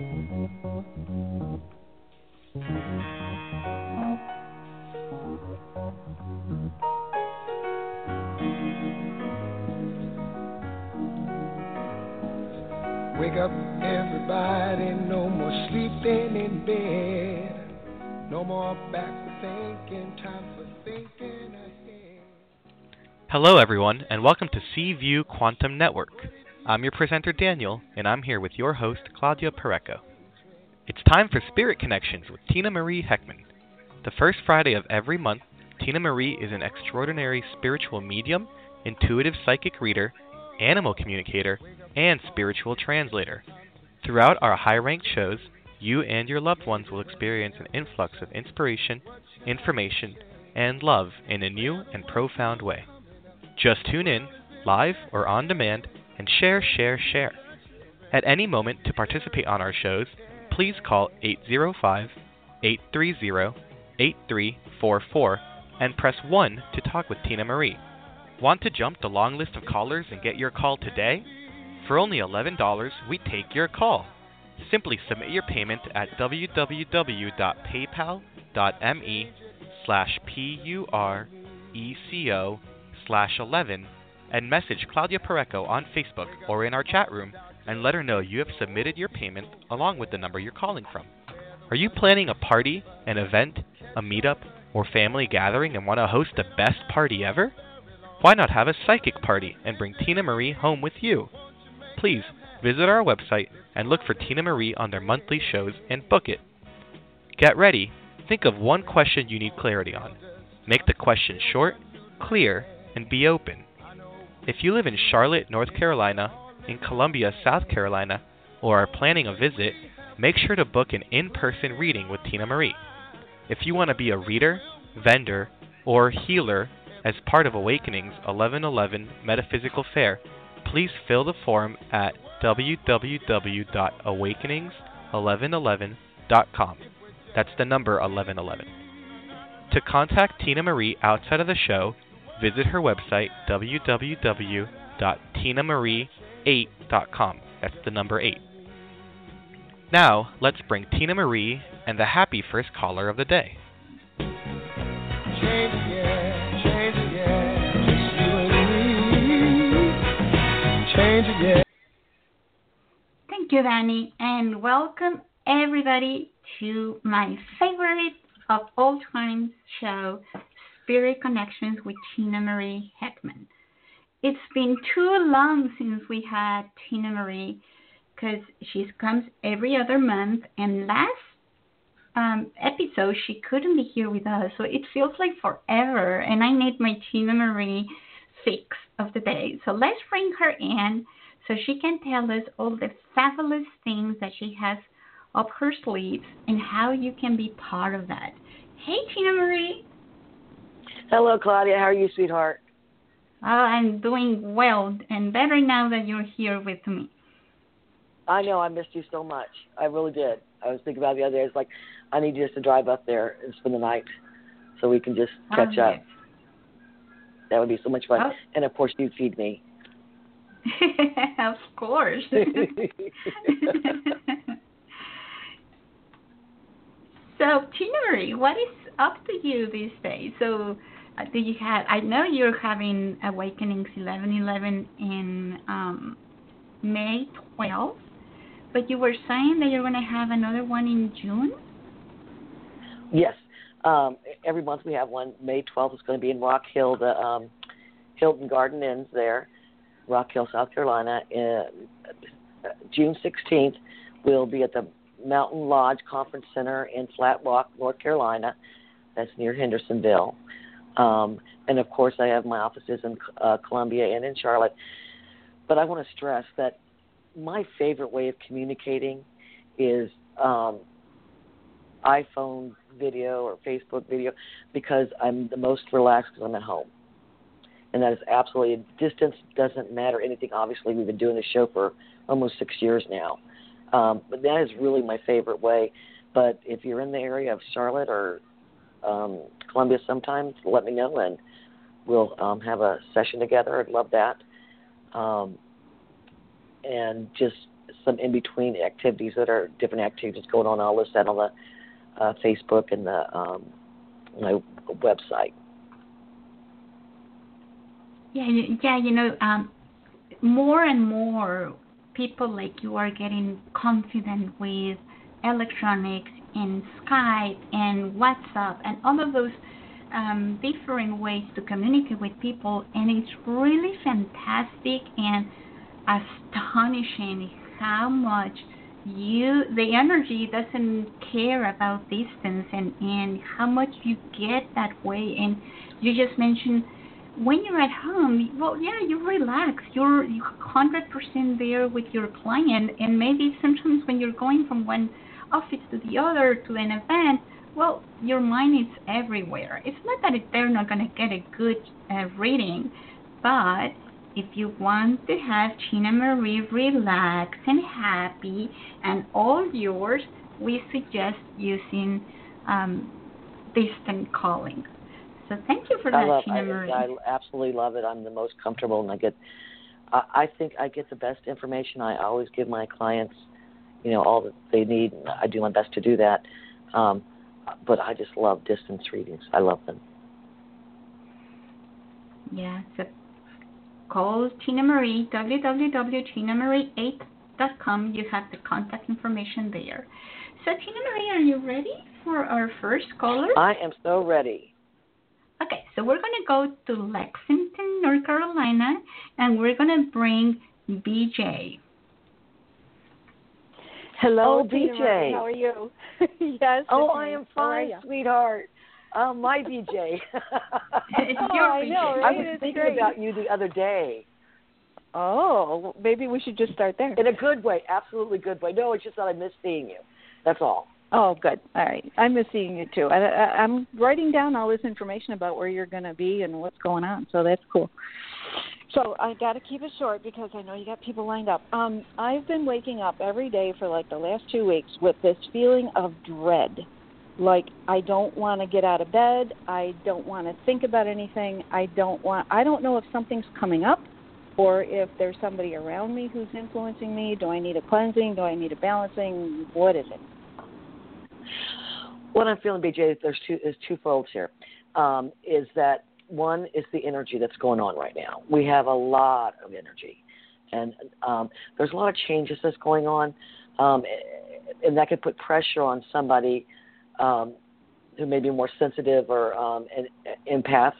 Wake up, everybody, no more sleeping in bed. No more backward thinking, time for thinking ahead. Hello, everyone, and welcome to C View Quantum Network. I'm your presenter, Daniel, and I'm here with your host, Claudia Pureco. It's time for Spirit Connections with Tinamarie Heckman. The first Friday of every month, Tinamarie is an extraordinary spiritual medium, intuitive psychic reader, animal communicator, and spiritual translator. Throughout our high ranked shows, you and your loved ones will experience an influx of inspiration, information, and love in a new and profound way. Just tune in, live or on demand, and share, share, share. At any moment to participate on our shows, please call 805 830 8344 and press 1 to talk with Tinamarie. Want to jump the long list of callers and get your call today? For only $11, we take your call. Simply submit your payment at www.paypal.me slash P-U-R-E-C-O slash 11 and message Claudia Pureco on Facebook or in our chat room and let her know you have submitted your payment along with the number you're calling from. Are you planning a party, an event, a meetup, or family gathering and want to host the best party ever? Why not have a psychic party and bring Tinamarie home with you? Please visit our website and look for Tinamarie on their monthly shows and book it. Get ready. Think of one question you need clarity on. Make the question short, clear, and be open. If you live in Charlotte, North Carolina, in Columbia, South Carolina, or are planning a visit, make sure to book an in person reading with Tinamarie. If you want to be a reader, vendor, or healer as part of Awakenings 1111 Metaphysical Fair, please fill the form at www.awakenings1111.com. That's the number 1111. To contact Tinamarie outside of the show, visit her website www.tinamarie8.com. That's the number 8. Now, let's bring Tinamarie and the happy first caller of the day. Change again, change again, just you and me. Change again. Thank you, Danny, and welcome everybody to my favorite of all time show, Spirit Connections with Tinamarie Heckman. It's been too long since we had Tinamarie because she comes every other month, and last um, episode she couldn't be here with us, so it feels like forever, and I need my Tinamarie fix of the day. So let's bring her in so she can tell us all the fabulous things that she has up her sleeves and how you can be part of that. Hey, Tinamarie. Hello, Claudia. How are you, sweetheart? Oh, I'm doing well and better now that you're here with me. I know I missed you so much. I really did. I was thinking about the other day. It's like I need you just to drive up there and spend the night, so we can just oh, catch Oh, up. That would be so much fun. Oh. And of course, you'd feed me. of course. so, Marie, what is up to you these days? So, do you have? I know you're having Awakenings 1111 in um, May 12th, but you were saying that you're going to have another one in June. yes. Um, every month we have one. May 12th is going to be in Rock Hill, the um, Hilton Garden Inns there, Rock Hill, South Carolina. Uh, June 16th, we'll be at the Mountain Lodge Conference Center in Flat Rock, North Carolina. That's near Hendersonville. Um, and of course, I have my offices in uh, Columbia and in Charlotte. But I want to stress that my favorite way of communicating is um, iPhone video or Facebook video because I'm the most relaxed because I'm at home. And that is absolutely, distance doesn't matter anything. Obviously, we've been doing the show for almost six years now. Um, but that is really my favorite way. But if you're in the area of Charlotte or um, Columbia sometime, let me know and we'll um, have a session together. I'd love that. Um, and just some in between activities that are different activities going on. I'll list that on the uh, Facebook and the um, my website. Yeah, yeah, you know, um, more and more people like you are getting confident with electronics and Skype and WhatsApp and all of those um, different ways to communicate with people, and it's really fantastic and astonishing how much you the energy doesn't care about distance and and how much you get that way. And you just mentioned when you're at home well yeah you relax. You're you 100% there with your client and maybe sometimes when you're going from one office to the other to an event well your mind is everywhere it's not that they're not going to get a good uh, reading but if you want to have Tinamarie relaxed and happy and all yours, we suggest using um, distant calling. So thank you for that, love, Tina I, Marie. I absolutely love it. I'm the most comfortable, and I get. I, I think I get the best information. I always give my clients, you know, all that they need. And I do my best to do that. Um, but I just love distance readings. I love them. Yeah, so call Tinamarie, www.tinamarie8.com. You have the contact information there. So, Tina Marie, are you ready for our first caller? I am so ready. Okay, so we're going to go to Lexington, North Carolina, and we're going to bring BJ. Hello, oh, BJ. How are you? yes. Oh, I am fine, sweetheart. Oh, my BJ. it's oh, I know, I was It's thinking great. about you the other day. Oh, maybe we should just start there. In a good way, absolutely good way. No, it's just that I miss seeing you. That's all. Oh, good. All right. I miss seeing you too. I, I, I'm writing down all this information about where you're going to be and what's going on, so that's cool. So I got to keep it short because I know you got people lined up. Um, I've been waking up every day for like the last two weeks with this feeling of dread. Like I don't want to get out of bed. I don't want to think about anything. I don't want. I don't know if something's coming up, or if there's somebody around me who's influencing me. Do I need a cleansing? Do I need a balancing? What is it? What I'm feeling, BJ, there's two is twofold here. Um, is that one is the energy that's going on right now. We have a lot of energy, and um, there's a lot of changes that's going on, um, and that could put pressure on somebody um, who may be more sensitive or um, an, an empath.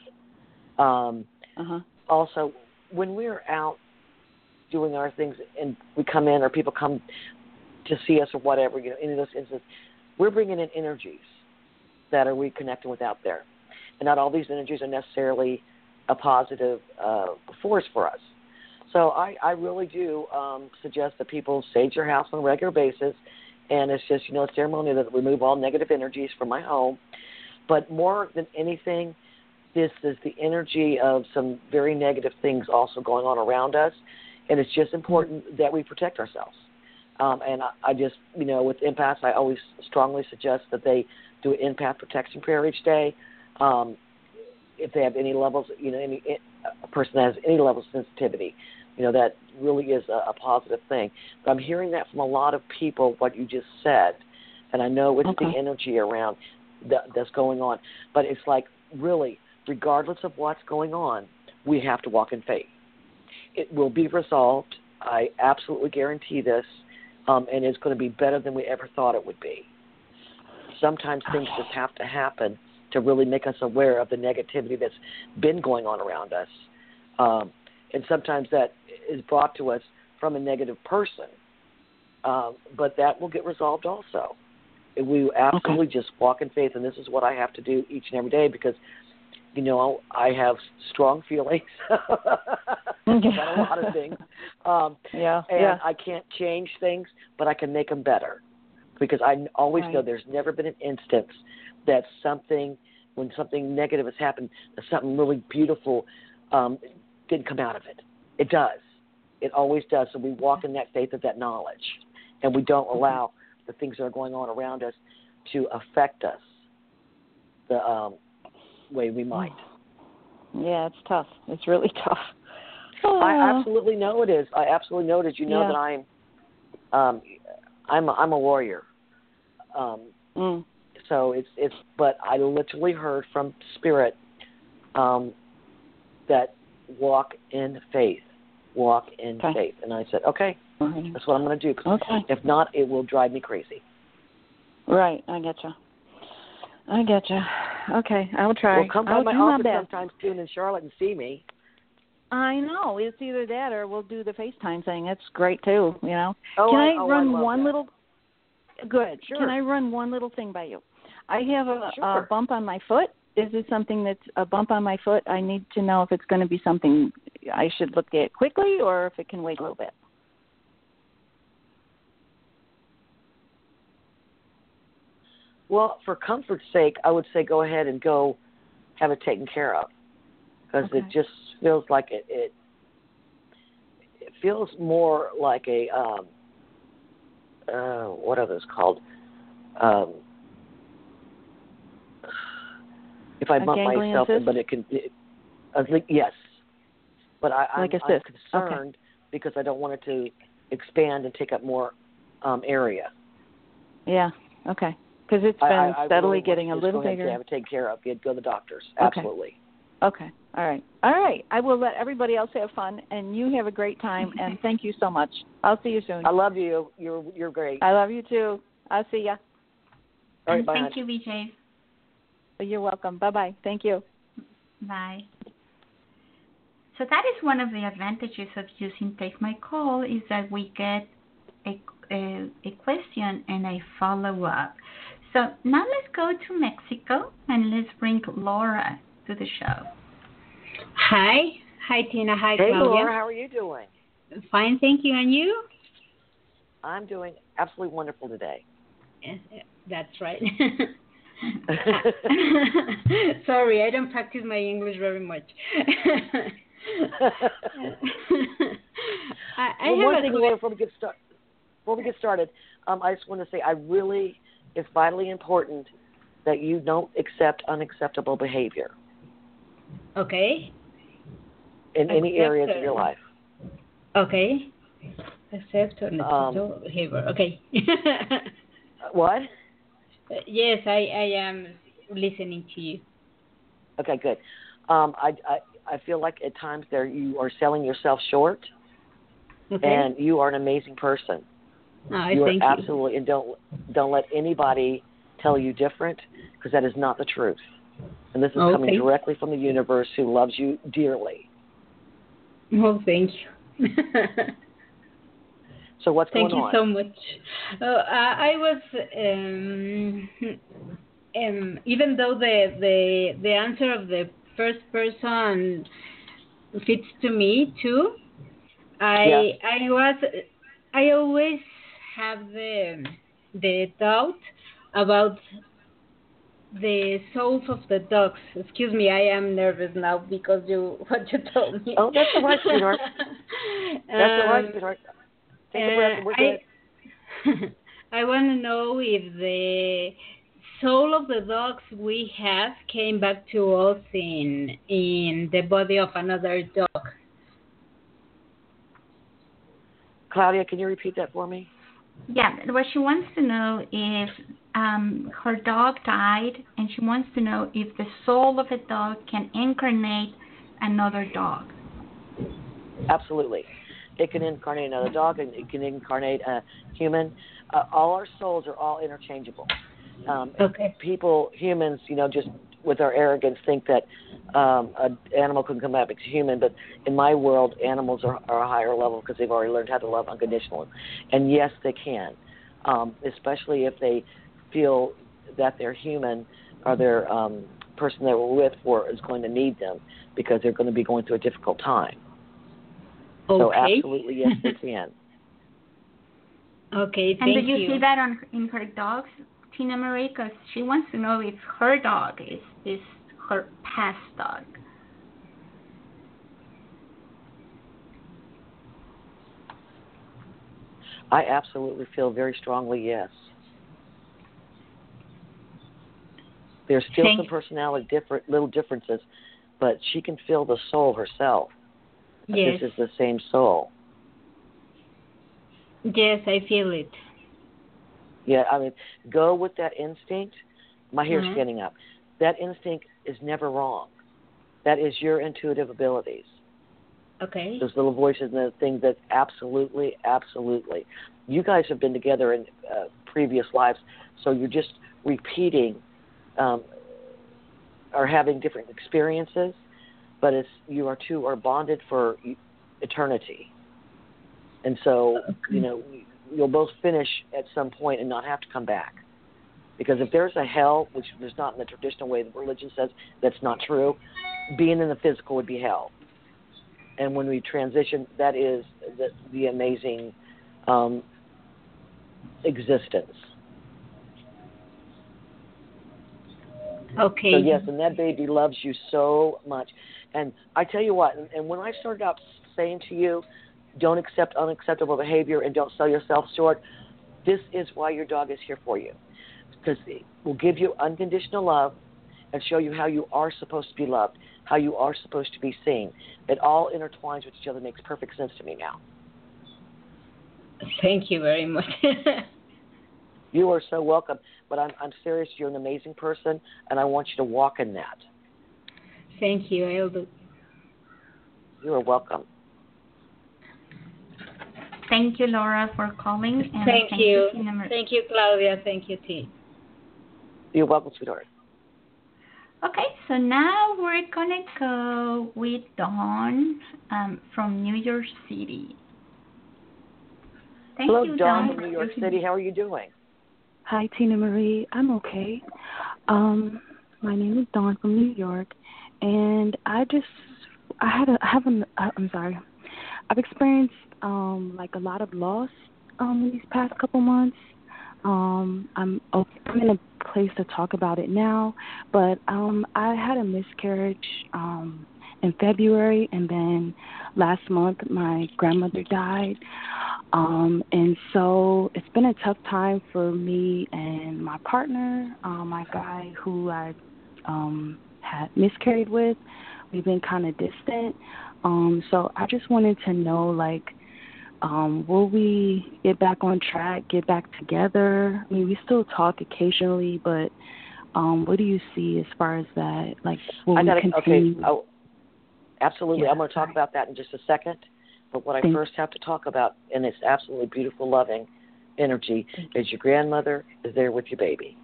Um, Uh-huh. also, when we're out doing our things and we come in or people come to see us or whatever, you know, any of those instances, we're bringing in energies that are we connecting with out there. And not all these energies are necessarily a positive uh, force for us. So I, I really do um, suggest that people sage your house on a regular basis. And it's just, you know, a ceremony that remove all negative energies from my home. But more than anything, this is the energy of some very negative things also going on around us. And it's just important that we protect ourselves. Um, and I, I just, you know, with empaths, I always strongly suggest that they do an empath protection prayer each day. Um, if they have any levels, you know, any a person that has any level of sensitivity, you know, that really is a, a positive thing. But I'm hearing that from a lot of people, what you just said, and I know it's Okay. the energy around that, that's going on. But it's like really, regardless of what's going on, we have to walk in faith. It will be resolved. I absolutely guarantee this, um, and it's going to be better than we ever thought it would be. Sometimes things just have to happen to really make us aware of the negativity that's been going on around us. Um, and sometimes that is brought to us from a negative person. Um, but that will get resolved also. We absolutely just walk in faith, and this is what I have to do each and every day because, you know, I have strong feelings about a lot of things. Um, Yeah. and yeah. I can't change things, but I can make them better because I always know there's never been an instance that something, when something negative has happened, that something really beautiful um, didn't come out of it. It does. It always does. So we walk in that faith of that knowledge, and we don't allow the things that are going on around us to affect us the um, way we might. Yeah, it's tough. It's really tough. I Oh. absolutely know it is. I absolutely know it is. You know Yeah. that I'm um, I'm a, I'm a warrior. Um, Mm. So it's it's but I literally heard from spirit um, that walk in faith, walk in Okay. faith, and I said, okay, Right. that's what I'm going to do. 'cause Okay. If not, it will drive me crazy. Right. I getcha. I getcha. Okay. I'll try. Well, come by I'll my my office best. sometime soon in Charlotte and see me. I know. It's either that or we'll do the FaceTime thing. It's great too, you know. Oh, Can I, I, oh, run I one that. little Good. Sure. Can I run one little thing by you? I have a, a bump on my foot. Is it something that's a bump on my foot? I need to know if it's going to be something I should look at quickly or if it can wait a little bit. Well, for comfort's sake, I would say go ahead and go have it taken care of because it just feels like it, it it feels more like a um uh what are those called um if I bump ganglion myself cyst? but it can it, I think yes but I I'm, Like a I'm cyst. Okay. concerned because I don't want it to expand and take up more um area Yeah. Okay. Because it's been I- I steadily really getting you a to little go ahead and bigger. Have it taken care of. You'd go to the doctors. Absolutely. Okay. All right. All right. I will let everybody else have fun, and you have a great time. And thank you so much. I'll see you soon. I love you. You're you're great. I love you too. I'll see ya. All right, and bye. thank you, BJ. You're welcome. Bye bye. Thank you. Bye. So that is one of the advantages of using Take My Call is that we get a, a, a question and a follow up. So now let's go to Mexico and let's bring Laura to the show. Hi. Hi, Tina. Hi, Hey, Claudia. Laura, how are you doing? Fine, thank you. And you? I'm doing absolutely wonderful today. That's right. Sorry, I don't practice my English very much. I, I well, one thing, before we get start, before we get started, um, I just want to say I really it's vitally important that you don't accept unacceptable behavior okay. in any areas of your life. Okay. Accept or Um, behavior. Okay. What? Yes, I, I am listening to you. Okay, good. Um, I, I I feel like at times there you are selling yourself short, Okay. and you are an amazing person. I you are thank you. absolutely and don't don't let anybody tell you different because that is not the truth. And this is coming directly from the universe who loves you dearly. Oh, thank you. So what's Thank going you so much. Uh, I I was um, um, even though the the the answer of the first person fits to me too. I Yeah. I was I always have the the doubt about the souls of the dogs. Excuse me, I am nervous now because you what you told me. Oh, that's all right, sweetheart. That's all right, Um, sweetheart. Take a breath. We're uh, good. I, I want to know if the soul of the dogs we have came back to us in in the body of another dog. Claudia, can you repeat that for me? Yeah, what she wants to know is um, her dog died, and she wants to know if the soul of a dog can incarnate another dog. Absolutely. It can incarnate another dog, and it can incarnate a human. Uh, all our souls are all interchangeable. Um, Okay. people, humans, you know, just with our arrogance, think that um, an animal can come back as human. But in my world, animals are, are a higher level because they've already learned how to love unconditionally. And yes, they can, um, especially if they feel that their human or their um, person they were with for is going to need them because they're going to be going through a difficult time. So absolutely, yes, they can. Okay. And Thank do you, see that on in her dogs, Tinamarie? Because she wants to know if her dog is is her past dog. I absolutely feel very strongly yes. There's still Thank- some personality different little differences, but she can feel the soul herself. Yes. This is the same soul. Yes, I feel it. Yeah, I mean, go with that instinct. My hair's Mhm. standing up. That instinct is never wrong. That is your intuitive abilities. Okay. Those little voices and the things that absolutely, absolutely. You guys have been together in uh, previous lives, so you're just repeating um, or having different experiences, but it's you are two are bonded for eternity, and so you know you'll both finish at some point and not have to come back. Because if there's a hell, which there's not in the traditional way that religion says that's not true, being in the physical would be hell. And when we transition, that is the, the amazing um, existence. Okay. So yes, and that baby loves you so much. And I tell you what, and, and when I started out saying to you, don't accept unacceptable behavior and don't sell yourself short, this is why your dog is here for you. Because it will give you unconditional love and show you how you are supposed to be loved, how you are supposed to be seen. It all intertwines with each other, makes perfect sense to me now. Thank you very much. You are so welcome. But I'm, I'm serious, you're an amazing person, and I want you to walk in that. Thank you. I'll do. You are welcome. Thank you, Laura, for calling. And Thank you. Tinamarie. Thank you, Claudia. Thank you, T. You're welcome, sweetheart. Okay, so now we're gonna go with Dawn um, from New York City. Thank Hello, you, Dawn Dawn. from New York City. How are you doing? Hi, Tinamarie. I'm okay. Um, my name is Dawn from New York, and I just I had a I have a uh, I'm sorry. I've experienced um like a lot of loss um in these past couple months. Um, I'm oh, I'm in a place to talk about it now, but um I had a miscarriage um in February, and then last month my grandmother died. Um, and so it's been a tough time for me and my partner, um, my guy who I um, had miscarried with. We've been kind of distant. Um, so I just wanted to know, like, um, will we get back on track, get back together? I mean, we still talk occasionally, but um, what do you see as far as that? Like, will I we gotta continue? okay. Oh, absolutely. Yeah, I'm going to talk sorry. about that in just a second. But what I first have to talk about, and it's absolutely beautiful, loving energy, is your grandmother is there with your baby.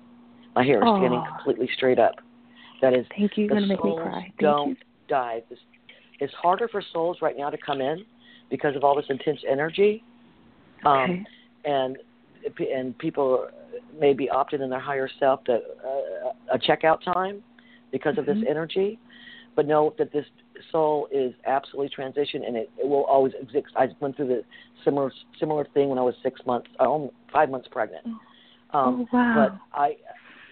My hair is standing completely straight up. That is Thank you. You're gonna make me cry. Thank don't you. die. This, it's harder for souls right now to come in because of all this intense energy. Um, Okay. and and people may be opting in their higher self to uh, a checkout time because of this Mhm. energy. But know that this soul is absolutely transitioned, and it, it will always exist. I went through the similar similar thing when I was six months, um, five months pregnant. Um, oh wow. But I,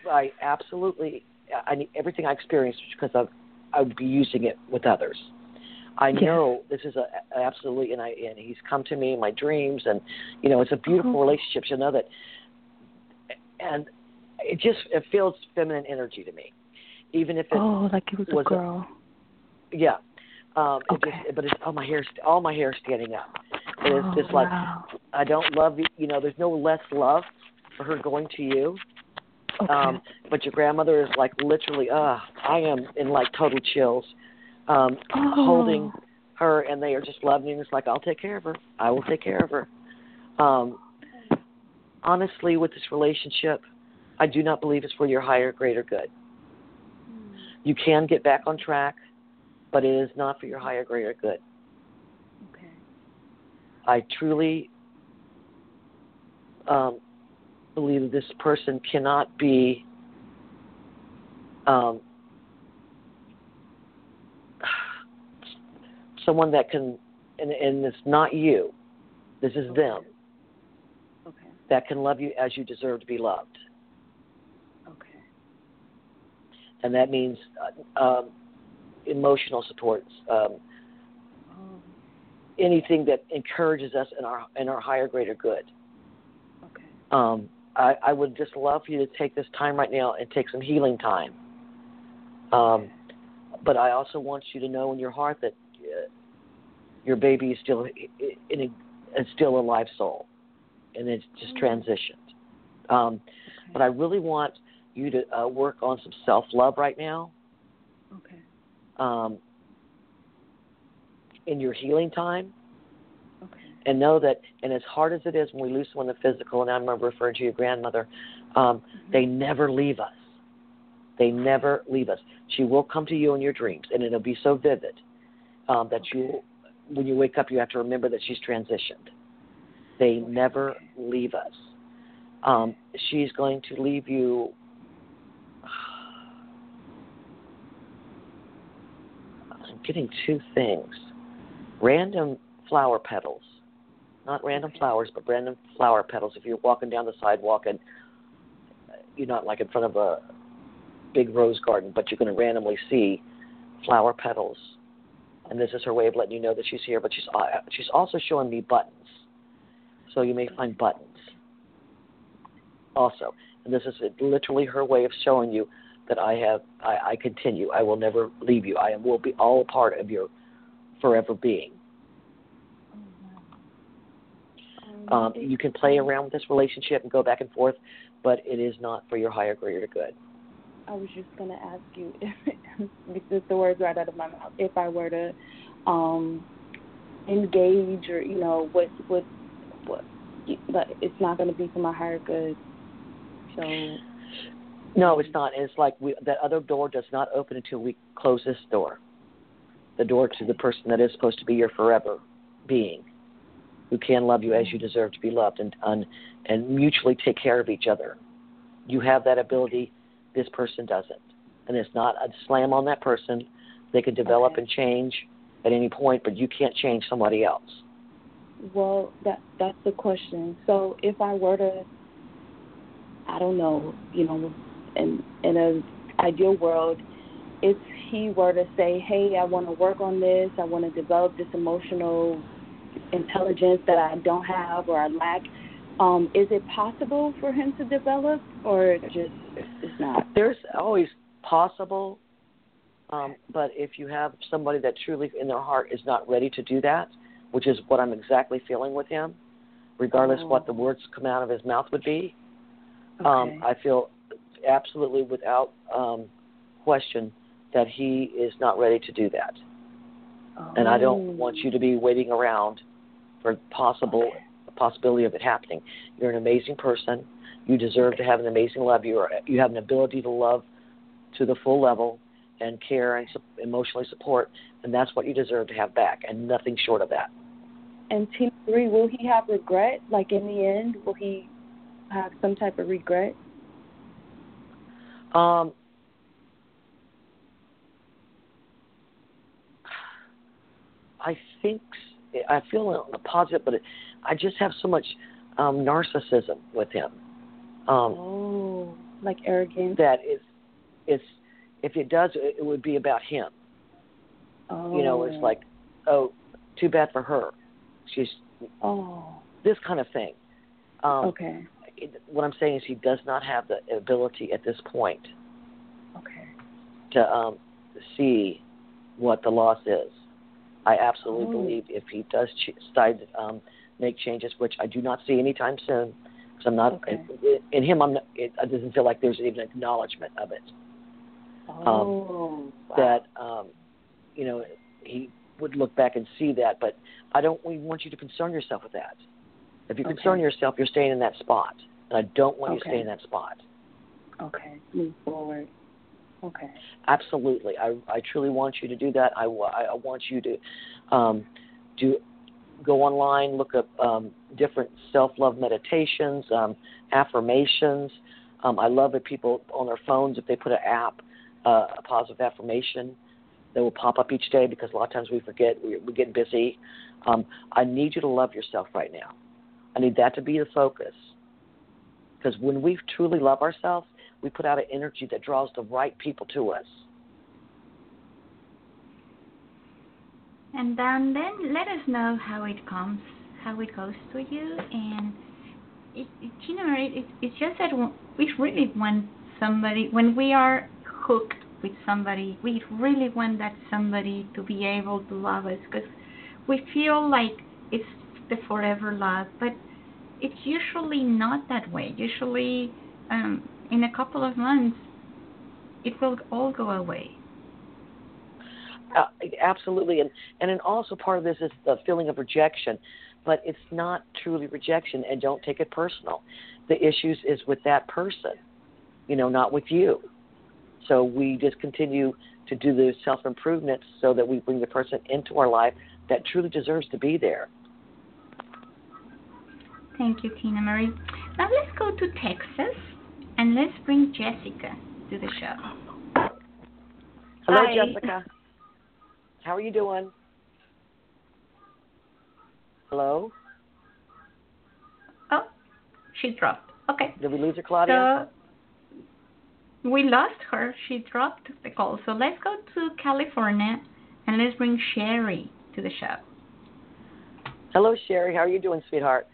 I absolutely, I need everything I experienced because I've, I would be using it with others. I know this is a absolutely, and I and he's come to me in my dreams, and you know it's a beautiful Oh. relationship. You know that, and it just it feels feminine energy to me, even if it, oh, like it was a was a- girl. yeah. Um, it just, but it's all my hair, all my hair standing up. It is oh, just like wow. I don't love you. You know, there's no less love for her going to you. Okay. Um, but your grandmother is like literally, uh, I am in like total chills, um, oh. holding her, and they are just loving you. It's like I'll take care of her. I will take care of her. Um, honestly, with this relationship, I do not believe it's for your higher, greater good. You can get back on track, but it is not for your higher, greater good. Okay. I truly um, believe that this person cannot be um, someone that can, and, and it's not you, this is them, Okay. that can love you as you deserve to be loved. Okay. And that means uh, um, emotional supports, um, Oh. anything that encourages us in our in our higher, greater good. Okay. um, I, I would just love for you to take this time right now and take some healing time. Um, but I also want you to know in your heart that uh, your baby is still in a, is still a live soul. and it's just transitioned. Um, But I really want you to uh, work on some self love right now. Okay. Um, in your healing time, Okay. And know that, and as hard as it is when we lose someone in the physical, and I'm referring to your grandmother, um, Mm-hmm. they never leave us. They never leave us. She will come to you in your dreams, and it'll be so vivid um, that you, when you wake up, you have to remember that she's transitioned. They never leave us. Um, she's going to leave you. I'm getting two things random flower petals. Not random flowers, but random flower petals. If you're walking down the sidewalk and you're not like in front of a big rose garden, but you're going to randomly see flower petals. And this is her way of letting you know that she's here. But she's uh, she's also showing me buttons, so you may find buttons. Also, and this is literally her way of showing you that I have I, I continue. I will never leave you. I will be all part of your forever being. Um, you can play around with this relationship and go back and forth, but it is not for your higher greater good. I was just gonna ask you if because the words right out of my mouth. If I were to um engage or you know what what what but it's not gonna be for my higher good. So No, it's not. It's like we, that other door does not open until we close this door. The door to the person that is supposed to be your forever being, who can love you as you deserve to be loved, and and, and mutually take care of each other. You have that ability. This person doesn't, and it's not a slam on that person. They can develop Okay. and change at any point, but you can't change somebody else. well that that's the question. So if I were to I don't know, you know, in in a ideal world, if he were to say, "Hey, I want to work on this. I want to develop this emotional intelligence that I don't have or I lack," um, is it possible for him to develop, or just it's not? There's always possible, um, but if you have somebody that truly in their heart is not ready to do that, which is what I'm exactly feeling with him, regardless Oh. what the words come out of his mouth would be, Okay. um, I feel absolutely without um, question that he is not ready to do that. And I don't want you to be waiting around for possible possibility of it happening. You're an amazing person. You deserve to have an amazing love. You are you have an ability to love to the full level and care and su- emotionally support, and that's what you deserve to have back, and nothing short of that. And Team Three, will he have regret? Like in the end, will he have some type of regret? Um, I think s- I feel on the positive, but it, I just have so much um, narcissism with him. Um, oh, like arrogance. that is, it's if it does, it, it would be about him. Oh. You know, it's like, oh, too bad for her. She's Oh. this kind of thing. Um, Okay. it, what I'm saying is he does not have the ability at this point Okay. to um, see what the loss is. I absolutely Oh. believe if he does ch- decide to um, make changes, which I do not see anytime soon, because I'm not Okay. in, in him. I'm not, it, it doesn't feel like there's even acknowledgement of it. Oh. wow. That um, you know he would look back and see that, but I don't we want you to concern yourself with that. If you concern yourself, you're staying in that spot, and I don't want you to stay in that spot. Okay. Move forward. Okay. Absolutely, I I truly want you to do that. I, I want you to um, do go online, look up um, different self love meditations, um, affirmations. Um, I love it people on their phones if they put an app, uh, a positive affirmation that will pop up each day because a lot of times we forget we, we get busy. Um, I need you to love yourself right now. I need that to be the focus because when we truly love ourselves, we put out an energy that draws the right people to us. And then, then let us know how it comes, how it goes to you. And it, it, you know, it, it, it's just that we really want somebody, when we are hooked with somebody, we really want that somebody to be able to love us because we feel like it's the forever love. But it's usually not that way. Usually, um, in a couple of months, it will all go away. Uh, absolutely, and and then also part of this is the feeling of rejection, but it's not truly rejection, and don't take it personal. The issues is with that person, you know, not with you. So we just continue to do the self improvement so that we bring the person into our life that truly deserves to be there. Thank you, Tinamarie. Now let's go to Texas and let's bring Jessica to the show. Hello, Hi. Jessica. How are you doing? Hello? Oh, she dropped. Okay. Did we lose her, Claudia? So we lost her. She dropped the call. So let's go to California and let's bring Sherry to the show. Hello, Sherry. How are you doing, sweetheart?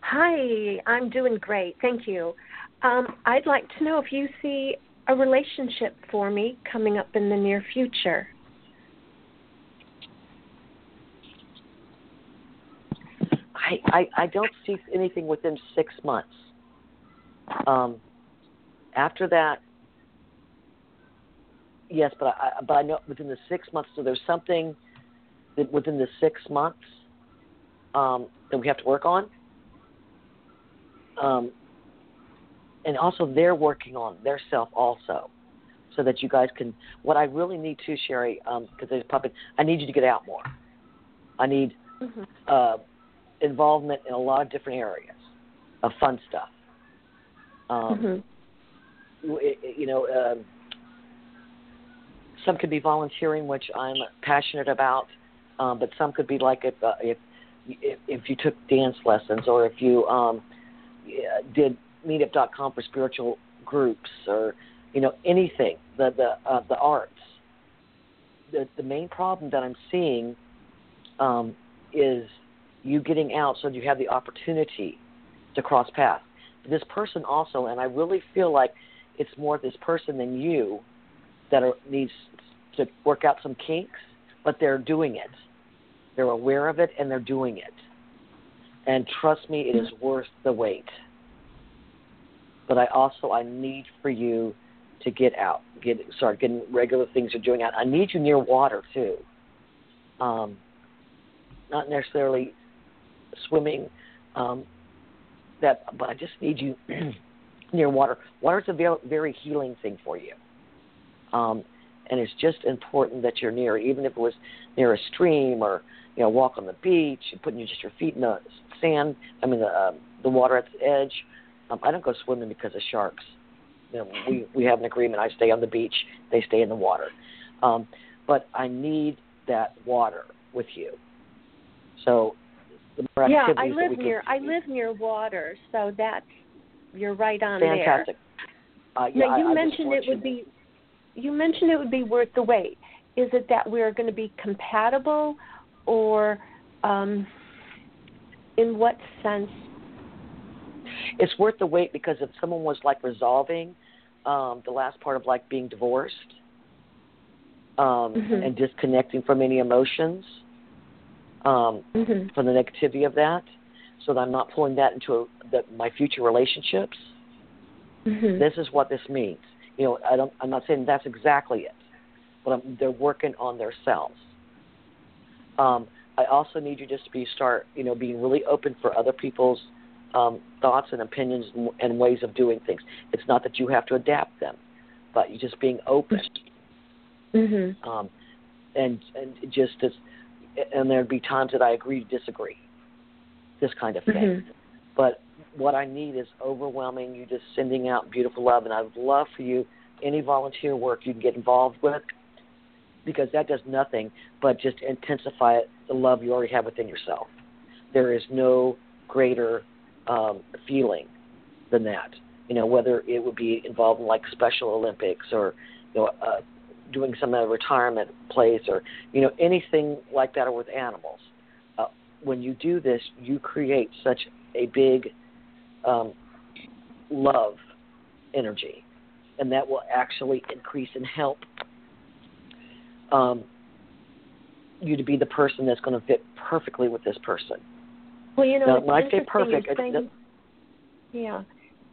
Hi, I'm doing great. Thank you. Um, I'd like to know if you see a relationship for me coming up in the near future. I, I, I don't see anything within six months. Um, after that, yes, but I, but I know within the six months. So there's something that within the six months um, that we have to work on. Um, and also, they're working on their self also, so that you guys can. What I really need to, Sherry, because um, there's puppet. I need you to get out more. I need Mm-hmm. uh, involvement in a lot of different areas of fun stuff. Um, Mm-hmm. you know, um, some could be volunteering, which I'm passionate about, um, but some could be like if uh, if if if you took dance lessons or if you um, did Meetup.com for spiritual groups or you know anything the the uh, the arts. The the main problem that I'm seeing um, is you getting out so you have the opportunity to cross paths. This person also, and I really feel like it's more this person than you that are, needs to work out some kinks, but they're doing it. They're aware of it and they're doing it. And trust me, it is worth the wait. But I also I need for you to get out, get start getting regular things you're doing out. I need you near water too. Um, not necessarily swimming, um, that, but I just need you near water. Water is a very, very healing thing for you, um, and it's just important that you're near, even if it was near a stream or you know walk on the beach, putting just your feet in the sand. I mean the uh, the water at the edge. Um, I don't go swimming because of sharks. You know, we we have an agreement. I stay on the beach. They stay in the water. Um, but I need that water with you. So the more Yeah, I activities we live can- near I live near water, so that's you're right on Fantastic. Uh, yeah. Now you I mentioned want it would be you mentioned it would be worth the wait. Is it that we're going to be compatible, or um, in what sense? It's worth the wait because if someone was like resolving um, the last part of like being divorced um, Mhm. and disconnecting from any emotions, um, Mm-hmm. from the negativity of that, so that I'm not pulling that into a, the, my future relationships. Mm-hmm. This is what this means. You know, I don't. I'm not saying that's exactly it, but I'm, they're working on themselves. Um, I also need you just to be start, you know, being really open for other people's um, thoughts and opinions and, ways of doing things. It's not that you have to adapt them, but you just being open. Mm-hmm. Um, and and just as, and there'd be times that I agree to disagree. This kind of thing. Mhm. But what I need is overwhelming. You just sending out beautiful love, and I would love for you any volunteer work you can get involved with, because that does nothing but just intensify the love you already have within yourself. There is no greater um, feeling than that. You know, whether it would be involved in like Special Olympics or you know uh, doing some kind of retirement place or you know anything like that or with animals. Uh, when you do this, you create such a big um, love energy, and that will actually increase and help um, you to be the person that's going to fit perfectly with this person. Well, you know, it's I say perfect, saying, yeah,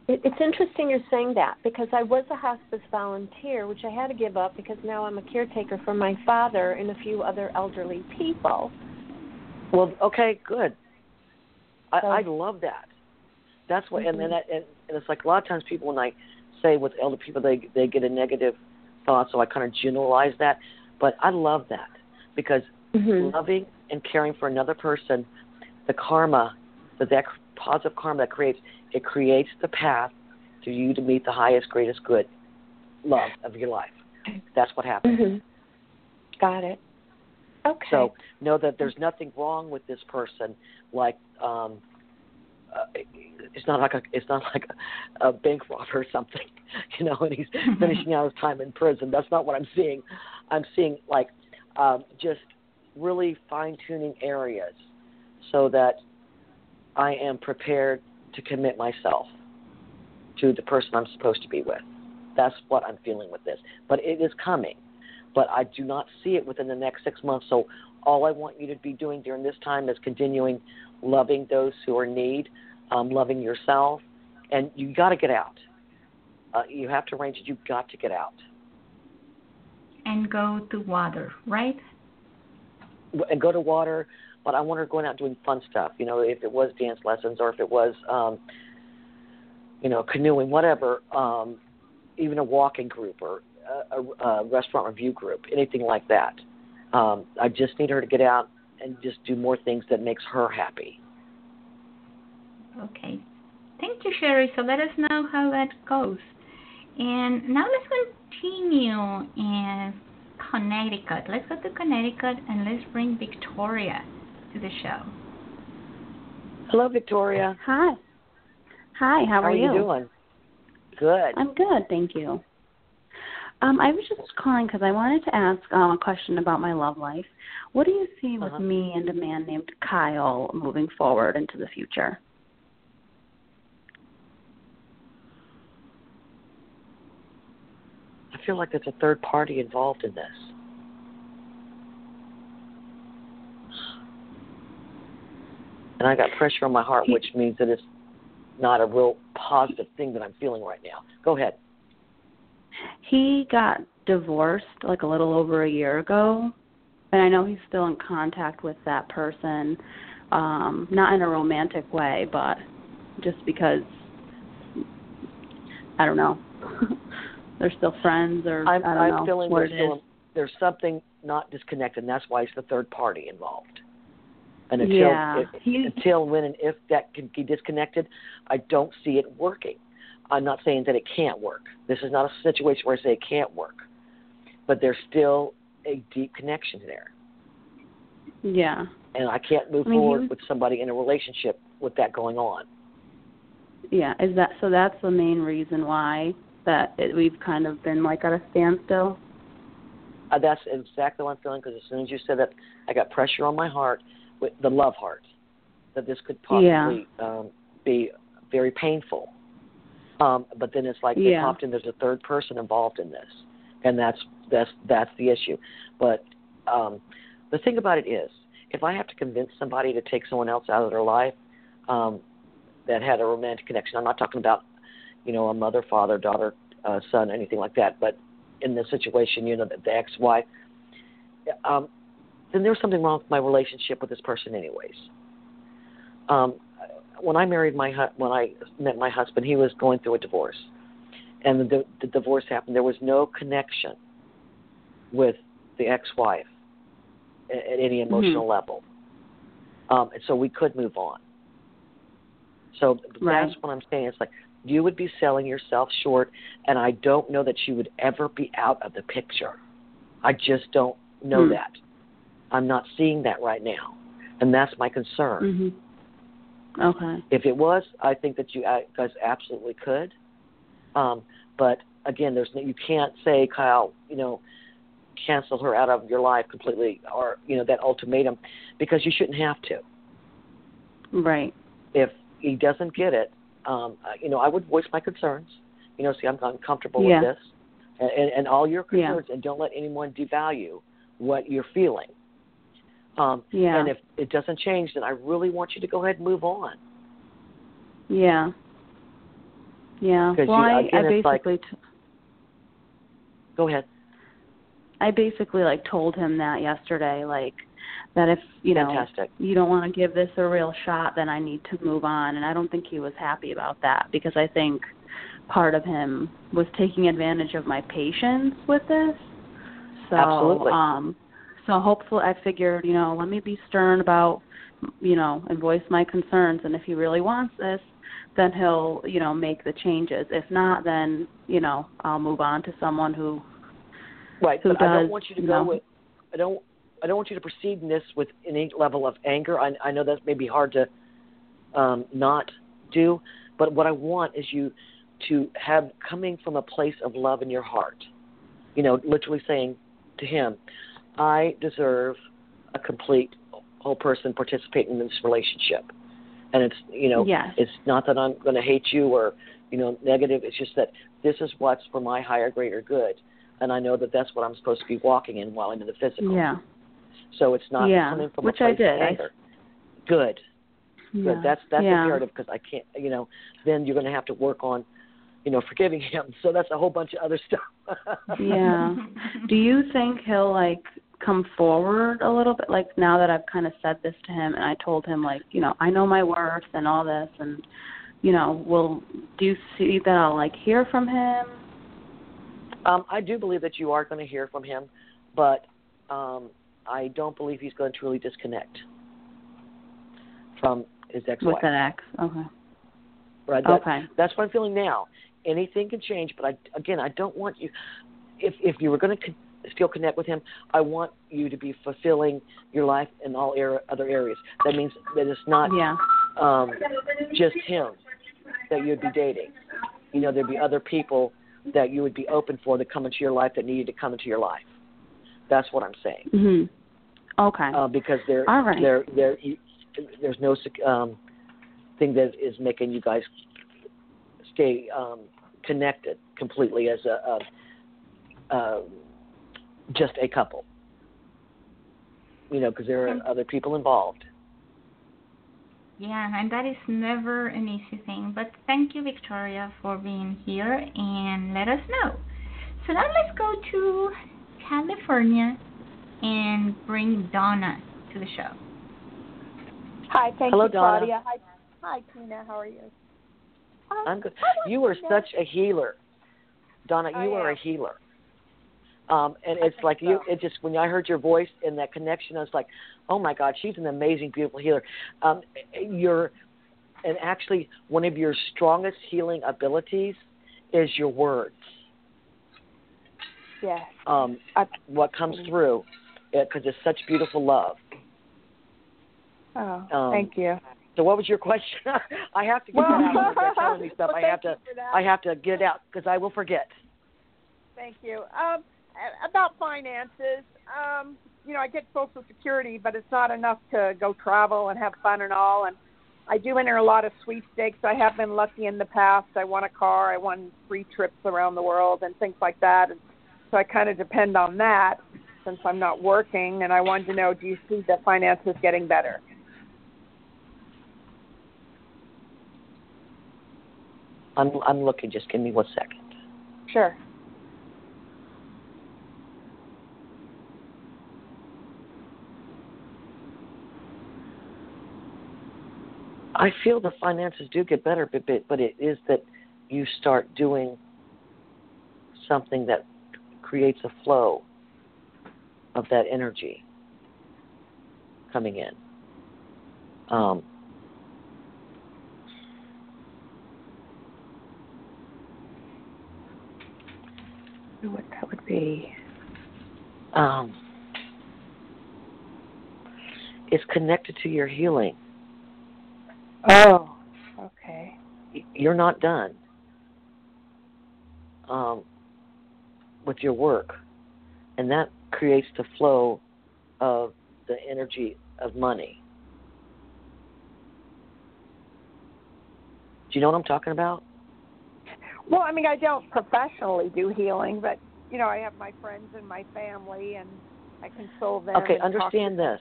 it, it's interesting you're saying that because I was a hospice volunteer, which I had to give up because now I'm a caretaker for my father and a few other elderly people. Well, okay, good. I, So- I love that. That's what, and then Mhm. that, and, and it's like a lot of times people when I say with elder people they they get a negative thought, so I kind of generalize that. But I love that because Mm-hmm. loving and caring for another person, the karma that that positive karma that creates, it creates the path to you to meet the highest, greatest good, love of your life. That's what happens. hmm Got it. Okay. So know that there's nothing wrong with this person. Like um, uh, it's not like a it's not like a, a bank robber or something, you know, and he's finishing out his time in prison. That's not what I'm seeing. I'm seeing like um, just really fine tuning areas so that I am prepared to commit myself to the person I'm supposed to be with. That's what I'm feeling with this. But it is coming. But I do not see it within the next six months. So all I want you to be doing during this time is continuing loving those who are in need, um, loving yourself, and you got to get out. Uh, you have to arrange it. You've got to get out and go to water, right? and go to water. But I want her going out doing fun stuff. You know, if it was dance lessons or if it was, um, you know, canoeing, whatever. Um, even a walking group or a, a, restaurant review group, anything like that. Um, I just need her to get out and just do more things that makes her happy. Okay. Thank you, Sherry. So let us know how that goes. And now let's continue in Connecticut. Let's go to Connecticut and let's bring Victoria to the show. Hello, Victoria. Hi. Hi, how, are you? doing? Good. I'm good, thank you. Um, I was just calling because I wanted to ask um, a question about my love life. What do you see with Uh-huh. me and a man named Kyle moving forward into the future? I feel like there's a third party involved in this. And I got pressure on my heart, which means that it's not a real positive thing that I'm feeling right now. Go ahead. He got divorced like a little over a year ago, and I know he's still in contact with that person, um, not in a romantic way, but just because I don't know. They're still friends, or I'm, I don't I'm know feeling what there's it still is. there's something not disconnected, and that's why it's the third party involved. And until Yeah. if, until when and if that can be disconnected, I don't see it working. I'm not saying that it can't work. This is not a situation where I say it can't work, but there's still a deep connection there, Yeah. and I can't move I mean, forward was- with somebody in a relationship with that going on. Yeah, is that so? That's the main reason why that it, we've kind of been like at a standstill. Uh, that's exactly what I'm feeling because as soon as you said that, I got pressure on my heart, the love heart, that this could possibly um, be very painful. Um, but then it's like Yeah. in. There's a third person involved in this, and that's that's that's the issue. But um, the thing about it is, if I have to convince somebody to take someone else out of their life um, that had a romantic connection, I'm not talking about you know a mother, father, daughter, uh, son, anything like that. But in this situation, you know, the, the ex-wife, um, then there's something wrong with my relationship with this person, anyways. Um, when I married my hu- when I met my husband, he was going through a divorce, and the, the divorce happened. There was no connection with the ex-wife at, at any emotional level, um, and so we could move on. So Right. that's what I'm saying. It's like you would be selling yourself short, and I don't know that you would ever be out of the picture. I just don't know Hmm. that. I'm not seeing that right now, and that's my concern. Mhm. Okay. If it was, I think that you uh, guys absolutely could. Um, but again, there's no, you can't say, Kyle, you know, cancel her out of your life completely, or you know that ultimatum, because you shouldn't have to. Right. If he doesn't get it, um, uh, you know, I would voice my concerns. You know, see, I'm uncomfortable Yeah. with this, and, and, and all your Yeah. concerns, and don't let anyone devalue what you're feeling. Um, Yeah. And if it doesn't change, then I really want you to go ahead and move on. Yeah. Yeah. Well, you- I, again, I like- basically t- Go ahead. I basically like told him that yesterday, like that if you know Fantastic. you don't want to give this a real shot, then I need to move on. And I don't think he was happy about that because I think part of him was taking advantage of my patience with this. So, Absolutely. um, so hopefully, I figured, you know, let me be stern about, you know, and voice my concerns. And if he really wants this, then he'll, you know, make the changes. If not, then you know, I'll move on to someone who Right, who but I don't does, want you to you go know. with. I don't. I don't want you to proceed in this with any level of anger. I, I know that may be hard to um, not do, but what I want is you to have coming from a place of love in your heart. You know, literally saying to him, "I deserve a complete whole person participating in this relationship." And it's you know, Yes. it's not that I'm going to hate you or you know negative. It's just that this is what's for my higher, greater good, and I know that that's what I'm supposed to be walking in while I'm in the physical. Yeah. So it's not Yeah, coming from which a I place did. of anger. Good, Yeah. good. That's that's yeah. imperative because I can't. You know, then you're going to have to work on, you know, forgiving him. So that's a whole bunch of other stuff. Yeah. Do you think he'll like come forward a little bit like now that I've kind of said this to him and I told him like, you know, I know my worth and all this and you know, will do you see that I'll like hear from him? Um, I do believe that you are going to hear from him, but um, I don't believe he's going to truly disconnect from his ex-wife. With an ex. Okay. Right. That, Okay. That's what I'm feeling now. Anything can change, but I again, I don't want you. If if you were going to still connect with him, I want you to be fulfilling your life in all er- other areas. That means that it's not Yeah. um, just him that you'd be dating. You know, there'd be other people that you would be open for that come into your life that needed to come into your life. That's what I'm saying. Mhm. Okay. Uh, because there, right. there, there, you, there's no um, thing that is making you guys stay um, connected completely as a, a uh, just a couple. You know, because there are other people involved. Yeah, and that is never an easy thing. But thank you, Victoria, for being here and let us know. So now let's go to California and bring Donna to the show. Hi, thank Hello, you, Donna. Claudia. Hi, hi, Tina. How are you? Um, I'm good. You are to such a healer, Donna. I You are a healer. Um, and it's like you. It just when I heard your voice and that connection, I was like, oh my God, she's an amazing, beautiful healer. Um, you're, and actually, one of your strongest healing abilities is your words. Yes. Um, I- what comes through, because it's such beautiful love. Oh, Um, thank you. So, what was your question? I have to get Well, out. telling me stuff. well, I have to. you for that. I have to get it out because I will forget. Thank you. Um, about finances, um, you know, I get Social Security, but it's not enough to go travel and have fun and all. And I do enter a lot of sweepstakes. I have been lucky in the past. I won a car. I won free trips around the world and things like that. And so I kind of depend on that since I'm not working. And I wanted to know, do you see the finances getting better? I'm I'm looking. Just give me one second. Sure. I feel the finances do get better, but but, but it is that you start doing something that creates a flow of that energy coming in. Um, What that would be. um, it's connected to your healing. Oh, okay. You're not done um, with your work, and that creates the flow of the energy of money. Do you know what I'm talking about? Well, I mean, I don't professionally do healing, but you know, I have my friends and my family, and I console them. Okay, and talk to understand this.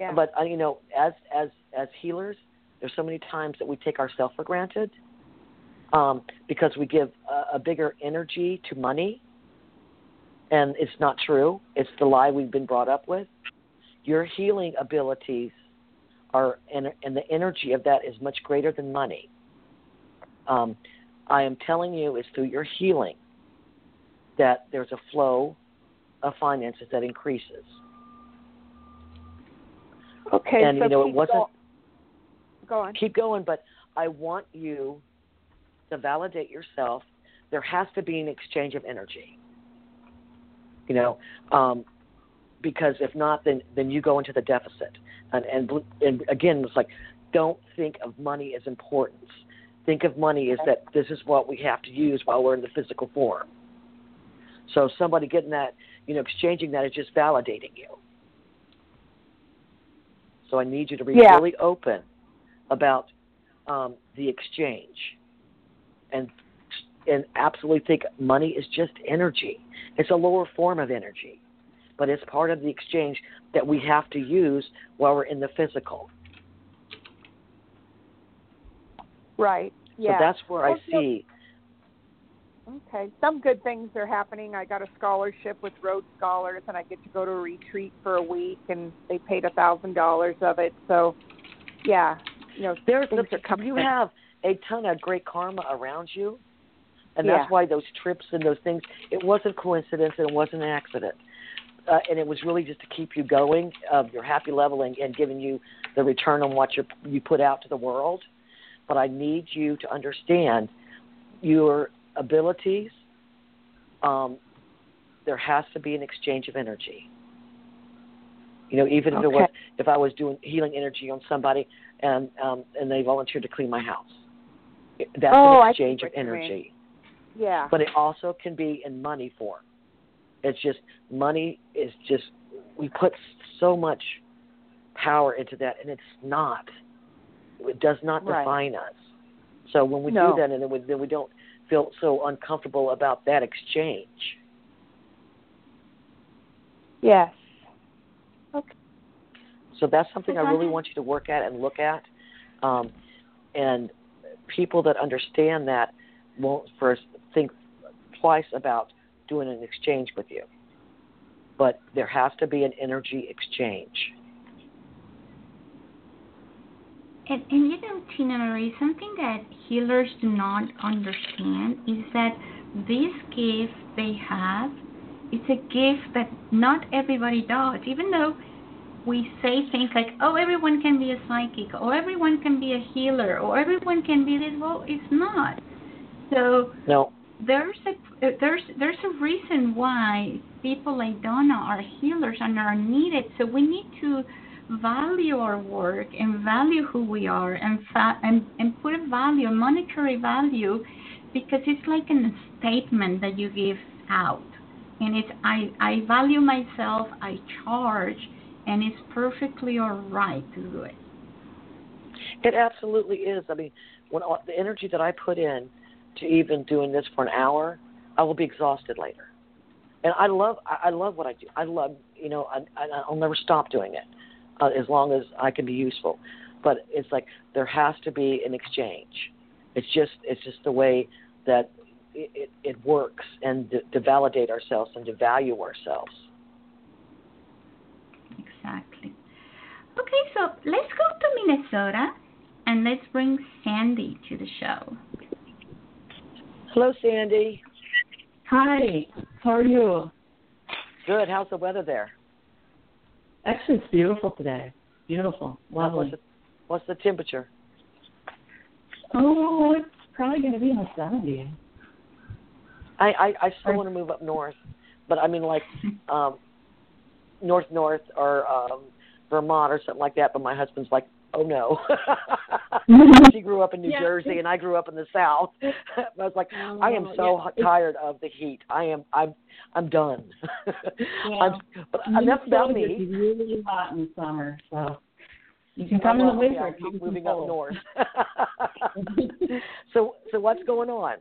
Yeah. But uh, you know, as as as healers, there's so many times that we take ourselves for granted um, because we give a, a bigger energy to money, and it's not true. It's the lie we've been brought up with. Your healing abilities are, and, and the energy of that is much greater than money. Um, I am telling you, it's through your healing that there's a flow of finances that increases. Okay, and so you know, it wasn't. Go on. Keep going, but I want you to validate yourself. There has to be an exchange of energy. You know, um, because if not, then then you go into the deficit. And and and again, it's like, don't think of money as importance. Think of money as that this is what we have to use while we're in the physical form. So somebody getting that, you know, exchanging that is just validating you. So I need you to be Yeah. really open about um, the exchange, and and absolutely think money is just energy. It's a lower form of energy, but it's part of the exchange that we have to use while we're in the physical. Right. Yeah. So that's where I see. Okay. Some good things are happening. I got a scholarship with Road Scholars, and I get to go to a retreat for a week, and they paid a thousand dollars of it. So, yeah, you know, There's things are coming. you have a ton of great karma around you, and Yeah. that's why those trips and those things. It wasn't coincidence, and it wasn't an accident, uh, and it was really just to keep you going, uh, your happy level, and, and giving you the return on what you you put out to the world. But I need you to understand your abilities. Um, there has to be an exchange of energy. You know, even if it was if I was doing healing energy on somebody and um, and they volunteered to clean my house, that's Oh, an exchange of what you mean. energy. Yeah. But it also can be in money form. It's just money is just we put so much power into that, and it's not. It does not Right. define us. So when we No. do that, and then we, then we don't feel so uncomfortable about that exchange. Yes. So that's something I really want you to work at and look at. Um, and people that understand that won't first think twice about doing an exchange with you. But there has to be an energy exchange. And, and you know, Tinamarie, something that healers do not understand is that this gift they have, it's a gift that not everybody does. Even though we say things like, "Oh, everyone can be a psychic," or "Everyone can be a healer," or "Everyone can be this," well, it's not. So No, there's a there's there's a reason why people like Donna are healers and are needed. So we need to value our work and value who we are and fa- and and put a value, a monetary value, because it's like a statement that you give out, and it's I I value myself, I charge, and it's perfectly all right to do it. it absolutely is. I mean, when the energy that I put in to even doing this for an hour, I will be exhausted later. And I love I love what I do. I love you know I I'll never stop doing it uh, as long as I can be useful. But it's like there has to be an exchange. It's just it's just the way that it, it, it works, and to, to validate ourselves and to value ourselves. Exactly. Okay, so let's go to Minnesota and let's bring Sandy to the show. Hello, Sandy. Hi, how are you? Good. How's the weather there? Actually, it's beautiful today. Beautiful, lovely. What's the, what's the temperature? Oh, it's probably going to be in the 70s. I I, I still want to move up north, but I mean like um north north or um Vermont or something like that. But my husband's like, oh no. she grew up in New Yeah. Jersey and I grew up in the South. I was like, I am Oh, so yeah. tired of the heat. I am I'm I'm done. Yeah. I'm, but enough about me. gets really hot in the summer, so you can come in the winter. yeah, keep moving up north. so so what's going on?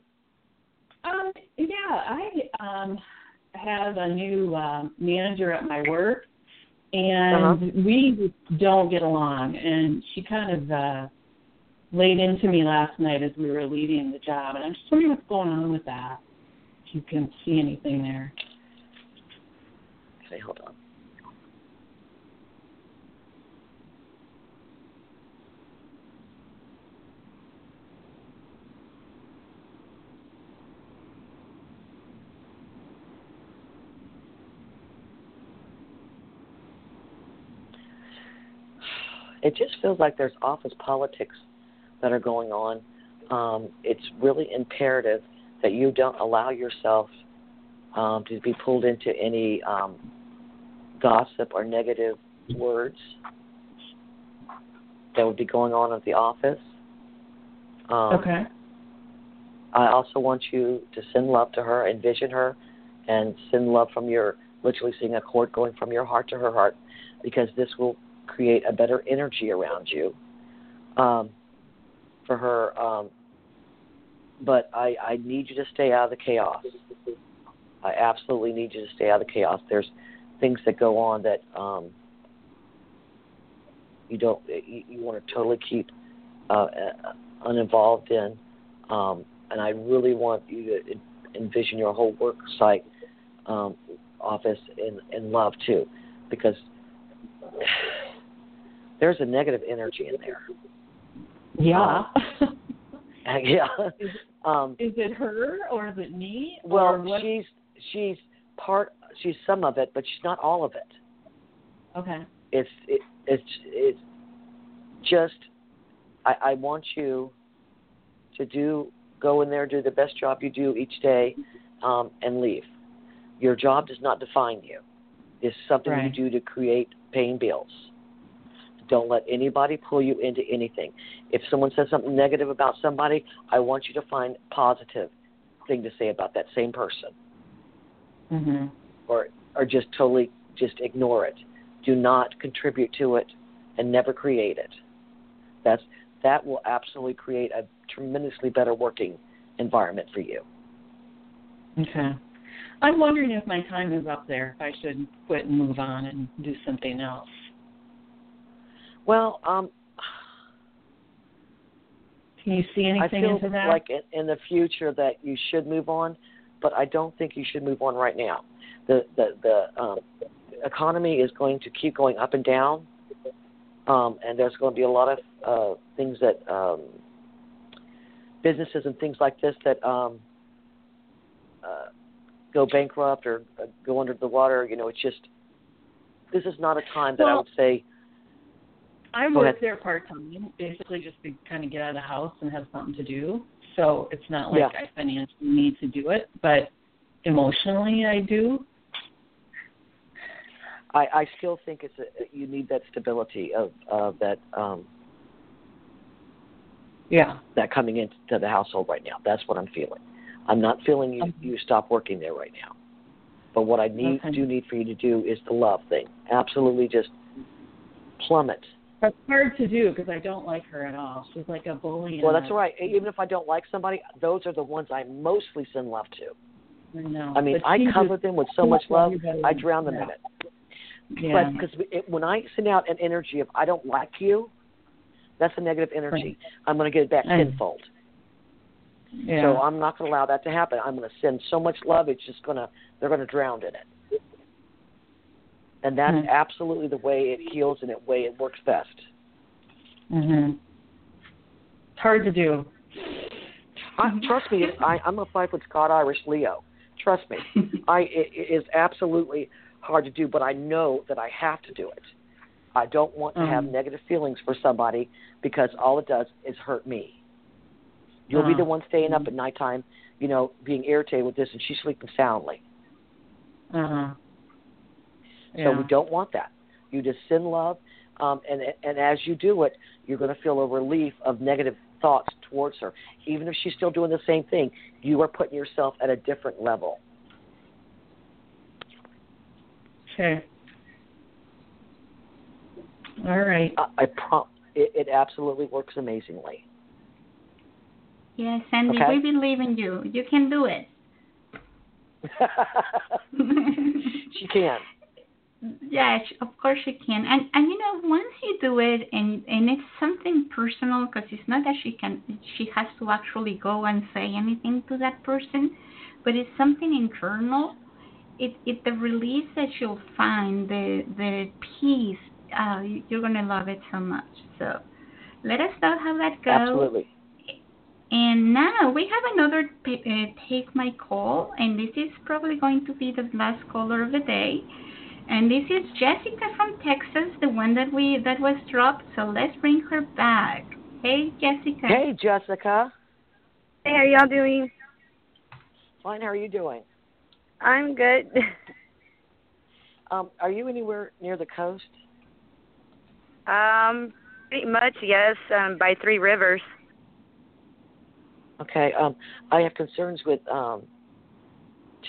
Um, yeah, I um have a new um, manager at my work, and Uh-huh. we don't get along. And she kind of uh, laid into me last night as we were leaving the job, and I'm just wondering what's going on with that. If you can see anything there. Okay, hold on. It just feels like there's office politics that are going on. Um, it's really imperative that you don't allow yourself um, to be pulled into any um, gossip or negative words that would be going on at the office. Um, okay. I also want you to send love to her, envision her, and send love from your literally seeing a cord going from your heart to her heart, because this will create a better energy around you. Um, for her, um, but I, I need you to stay out of the chaos. I absolutely need you to stay out of the chaos. There's things that go on that um, you don't you, you want to totally keep uh, uh, uninvolved in, um, and I really want you to envision your whole work site um, office in in love too, because there's a negative energy in there. Yeah. yeah. Um, is it her or is it me? well, she's she's part. She's some of it, but she's not all of it. Okay. It's it, it's it's just. I, I want you to do go in there, do the best job you do each day, um, and leave. Your job does not define you. It's something Right. you do to create paying bills. Don't let anybody pull you into anything. If someone says something negative about somebody, I want you to find positive thing to say about that same person, Mhm. or or just totally just ignore it. Do not contribute to it, and never create it. That's that will absolutely create a tremendously better working environment for you. Okay. I'm wondering if my time is up there. If I should quit and move on and do something else. Well, um, Can you see anything I feel into that? like in, in the future that you should move on, but I don't think you should move on right now. The the the um, economy is going to keep going up and down, um, and there's going to be a lot of uh, things that um, businesses and things like this that um, uh, go bankrupt or uh, go under the water. You know, it's just this is not a time that I would say. I work there part time, basically just to kind of get out of the house and have something to do. So it's not like Yeah. I financially need to do it, but emotionally I do. I, I still think it's a, you need that stability of of that um, Yeah. that coming into the household right now. That's what I'm feeling. I'm not feeling you you stop working there right now. But what I need Okay. do need for you to do is the love thing. Absolutely, just plummet. That's hard to do because I don't like her at all. She's like a bully. Well, that's right. Even if I don't like somebody, those are the ones I mostly send love to. I know. I mean, I cover them with so much love. I drown them Yeah. in it. Yeah. But because when I send out an energy of I don't like you, that's a negative energy. I'm going to get it back tenfold. yeah. So I'm not going to allow that to happen. I'm going to send so much love, it's just going to they're going to drown in it. And that's Mhm. absolutely the way it heals and the way it works best. Mhm. It's hard to do. I, trust me, I, I'm a five foot Scott Irish Leo. Trust me, I it, it is absolutely hard to do, but I know that I have to do it. I don't want to have Mhm. negative feelings for somebody because all it does is hurt me. You'll be Uh-huh. the one staying up at nighttime, you know, being irritated with this, and she's sleeping soundly. Uh huh. So we don't want that. You just send love, um, and and as you do it, you're going to feel a relief of negative thoughts towards her. Even if she's still doing the same thing, you are putting yourself at a different level. Okay. All right. I, I prom- it, it absolutely works amazingly. Yes, Sandy, Okay. we believe in you. You can do it. she can. Yeah, of course she can. And and you know, once you do it, and and it's something personal, because it's not that she can, she has to actually go and say anything to that person, but it's something internal. It it the release that you'll find, the the peace. Uh, you're gonna love it so much. So, let us know how that goes. Absolutely. And now we have another uh, take my call, and this is probably going to be the last caller of the day. And this is Jessica from Texas, the one that we that was dropped. So let's bring her back. Hey, Jessica. Hey, Jessica. Hey, how y'all doing? Fine. How are you doing? I'm good. Um, are you anywhere near the coast? Um, pretty much, yes. Um, by Three Rivers. Okay. Um, I have concerns with um,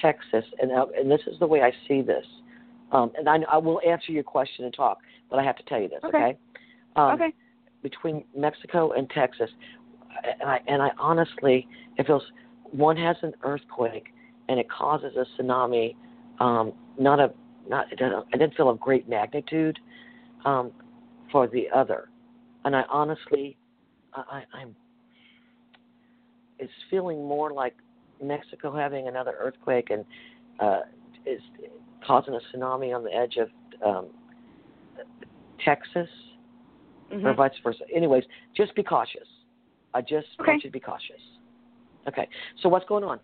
Texas, and uh, and this is the way I see this. Um, and I, I will answer your question and talk, but I have to tell you this, Okay. okay? Um, okay. Between Mexico and Texas, and I and I honestly, it feels one has an earthquake and it causes a tsunami. Um, not a not it I didn't feel of great magnitude um, for the other, and I honestly, I, I, I'm. It's feeling more like Mexico having another earthquake and uh, is causing a tsunami on the edge of um, Texas, Mhm. or vice versa. Anyways, just be cautious. I just Okay. want you to be cautious. Okay. So what's going on?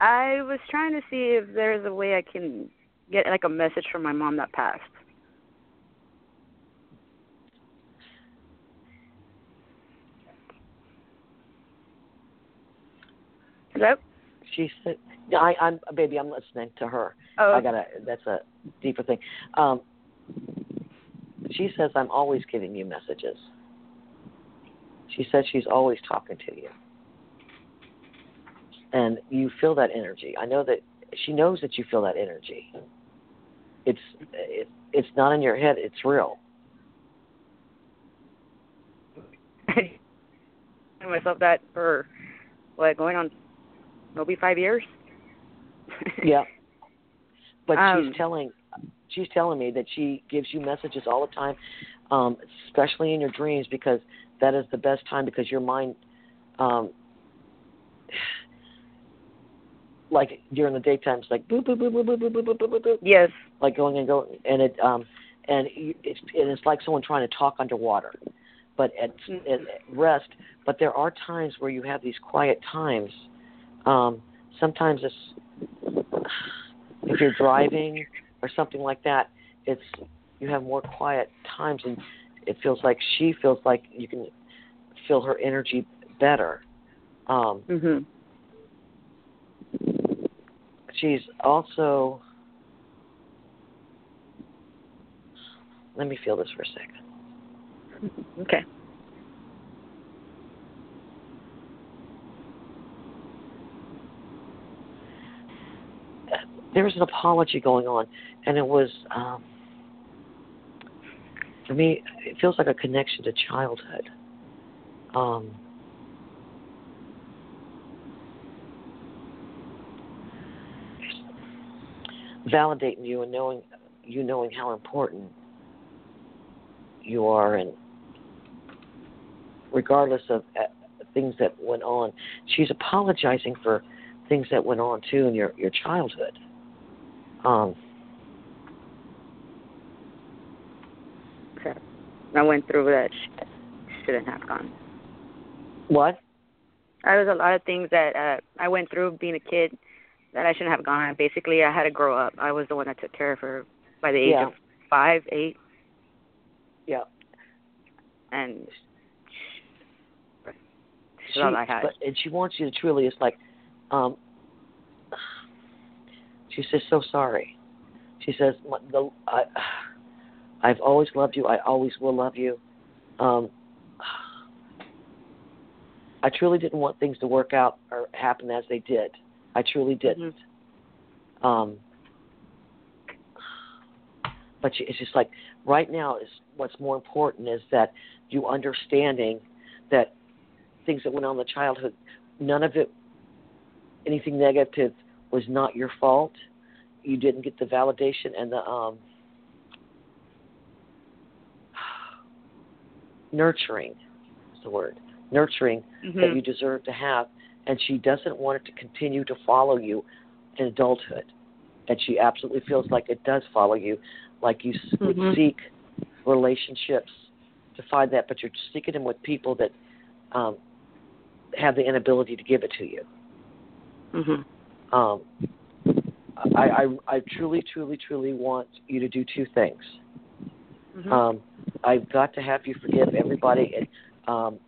I was trying to see if there's a way I can get like a message from my mom that passed. Hello. She said, I, "I'm baby. I'm listening to her. Oh. I gotta. That's a deeper thing." Um, she says, "I'm always giving you messages." She says she's always talking to you, and you feel that energy. I know that she knows that you feel that energy. It's it, it's not in your head. It's real. I myself that for what going on maybe five years. Yeah. But Um, she's telling she's telling me that she gives you messages all the time, um, especially in your dreams because that is the best time because your mind um like during the daytime it's like boop boop boop boop boop boop boop boop boop boop, boop Yes. like going and going and it um and it's and it's like someone trying to talk underwater but at, at rest but there are times where you have these quiet times um sometimes it's if you're driving or something like that it's you have more quiet times and it feels like she feels like you can feel her energy better um Mhm. she's also let me feel this for a second Okay. There was an apology going on and it was um for me it feels like a connection to childhood. Um validating you and knowing you knowing how important you are and regardless of uh, things that went on she's apologizing for things that went on too in your your childhood um Okay. I went through that sh- shouldn't have gone. what There was a lot of things that uh, I went through being a kid that I shouldn't have gone. Basically, I had to grow up. I was the one that took care of her by the age Yeah. of five, eight, yeah and she, all I had. But, and she wants you to truly, it's like, um, she says, so sorry. She says, the, I, I've always loved you. I always will love you. Um, I truly didn't want things to work out or happen as they did. I truly didn't. Um, but she, it's just like right now is what's more important is that you understanding that things that went on in the childhood, none of it, anything negative was not your fault. you didn't get the validation and the um, nurturing. Is the word nurturing Mm-hmm. that you deserve to have, and she doesn't want it to continue to follow you in adulthood. And she absolutely feels like it does follow you, like you s would seek relationships to find that, but you're seeking them with people that um, have the inability to give it to you. Mhm. Um, I, I, I truly, truly, truly want you to do two things. Mhm. Um, I've got to have you forgive everybody and, um,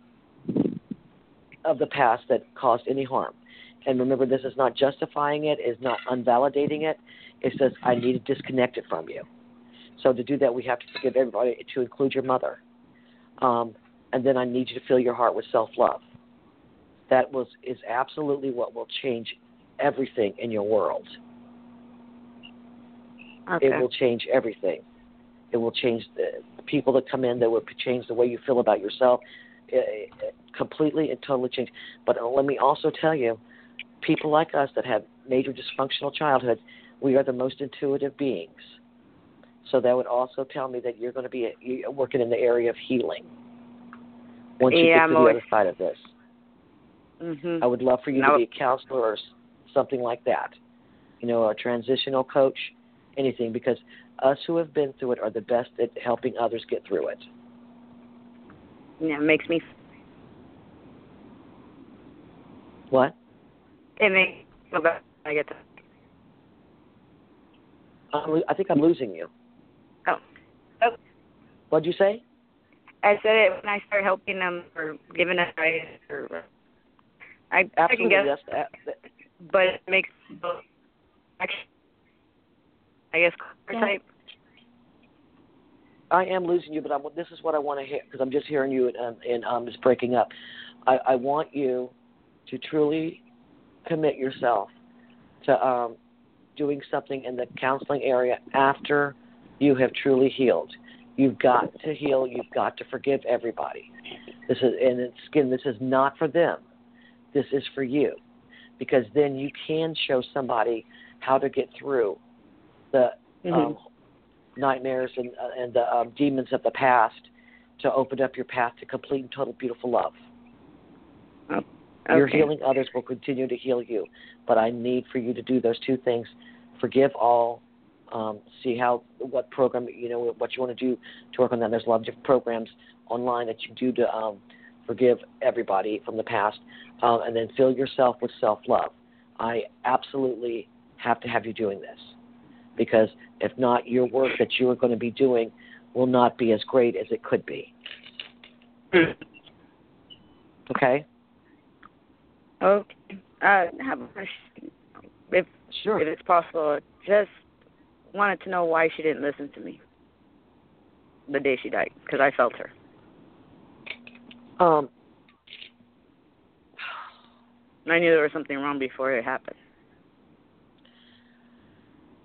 of the past that caused any harm. And remember, this is not justifying it, is not unvalidating it. It says, I need to disconnect it from you. So to do that, we have to forgive everybody, to include your mother. Um, and then I need you to fill your heart with self-love. That was is absolutely what will change everything in your world. Okay. It will change everything. It will change the, the people that come in. That will change the way you feel about yourself, eh, eh, completely and totally change. But uh, let me also tell you, people like us that have major dysfunctional childhood, we are the most intuitive beings. So that would also tell me that you're going to be you're working in the area of healing. Once you Yeah, get I'm to the always- other side of this, Mhm. I would love for you No. to be a counselor or something like that. You know, a transitional coach, anything, because us who have been through it are the best at helping others get through it. Yeah, it makes me. What? It makes me feel better. I get to. I'm, I think I'm losing you. Oh. Oh. What'd you say? I said it when I started helping them or giving advice or. I Absolutely. guess, Yes. that- that- but it makes. Actually, I guess Yeah. type. I am losing you, but I'm, this is what I want to hear because I'm just hearing you and, um, and um, it's breaking up. I, I want you to truly commit yourself to um, doing something in the counseling area after you have truly healed. You've got to heal. You've got to forgive everybody. This is and it's, again, this is not for them. This is for you, because then you can show somebody how to get through the Mhm. um, nightmares and uh, and the um, demons of the past to open up your path to complete and total beautiful love. Oh, Your healing others will continue to heal you, but I need for you to do those two things: forgive all, um, see how what program you know what you want to do to work on that. There's a lot of different programs online that you do to um, forgive everybody from the past, um, and then fill yourself with self love. I absolutely have to have you doing this because if not, your work that you are going to be doing will not be as great as it could be. Okay? Okay. Uh, have a question. If Sure. if it's possible, just wanted to know why she didn't listen to me the day she died because I felt her. Um, I knew there was something wrong before it happened.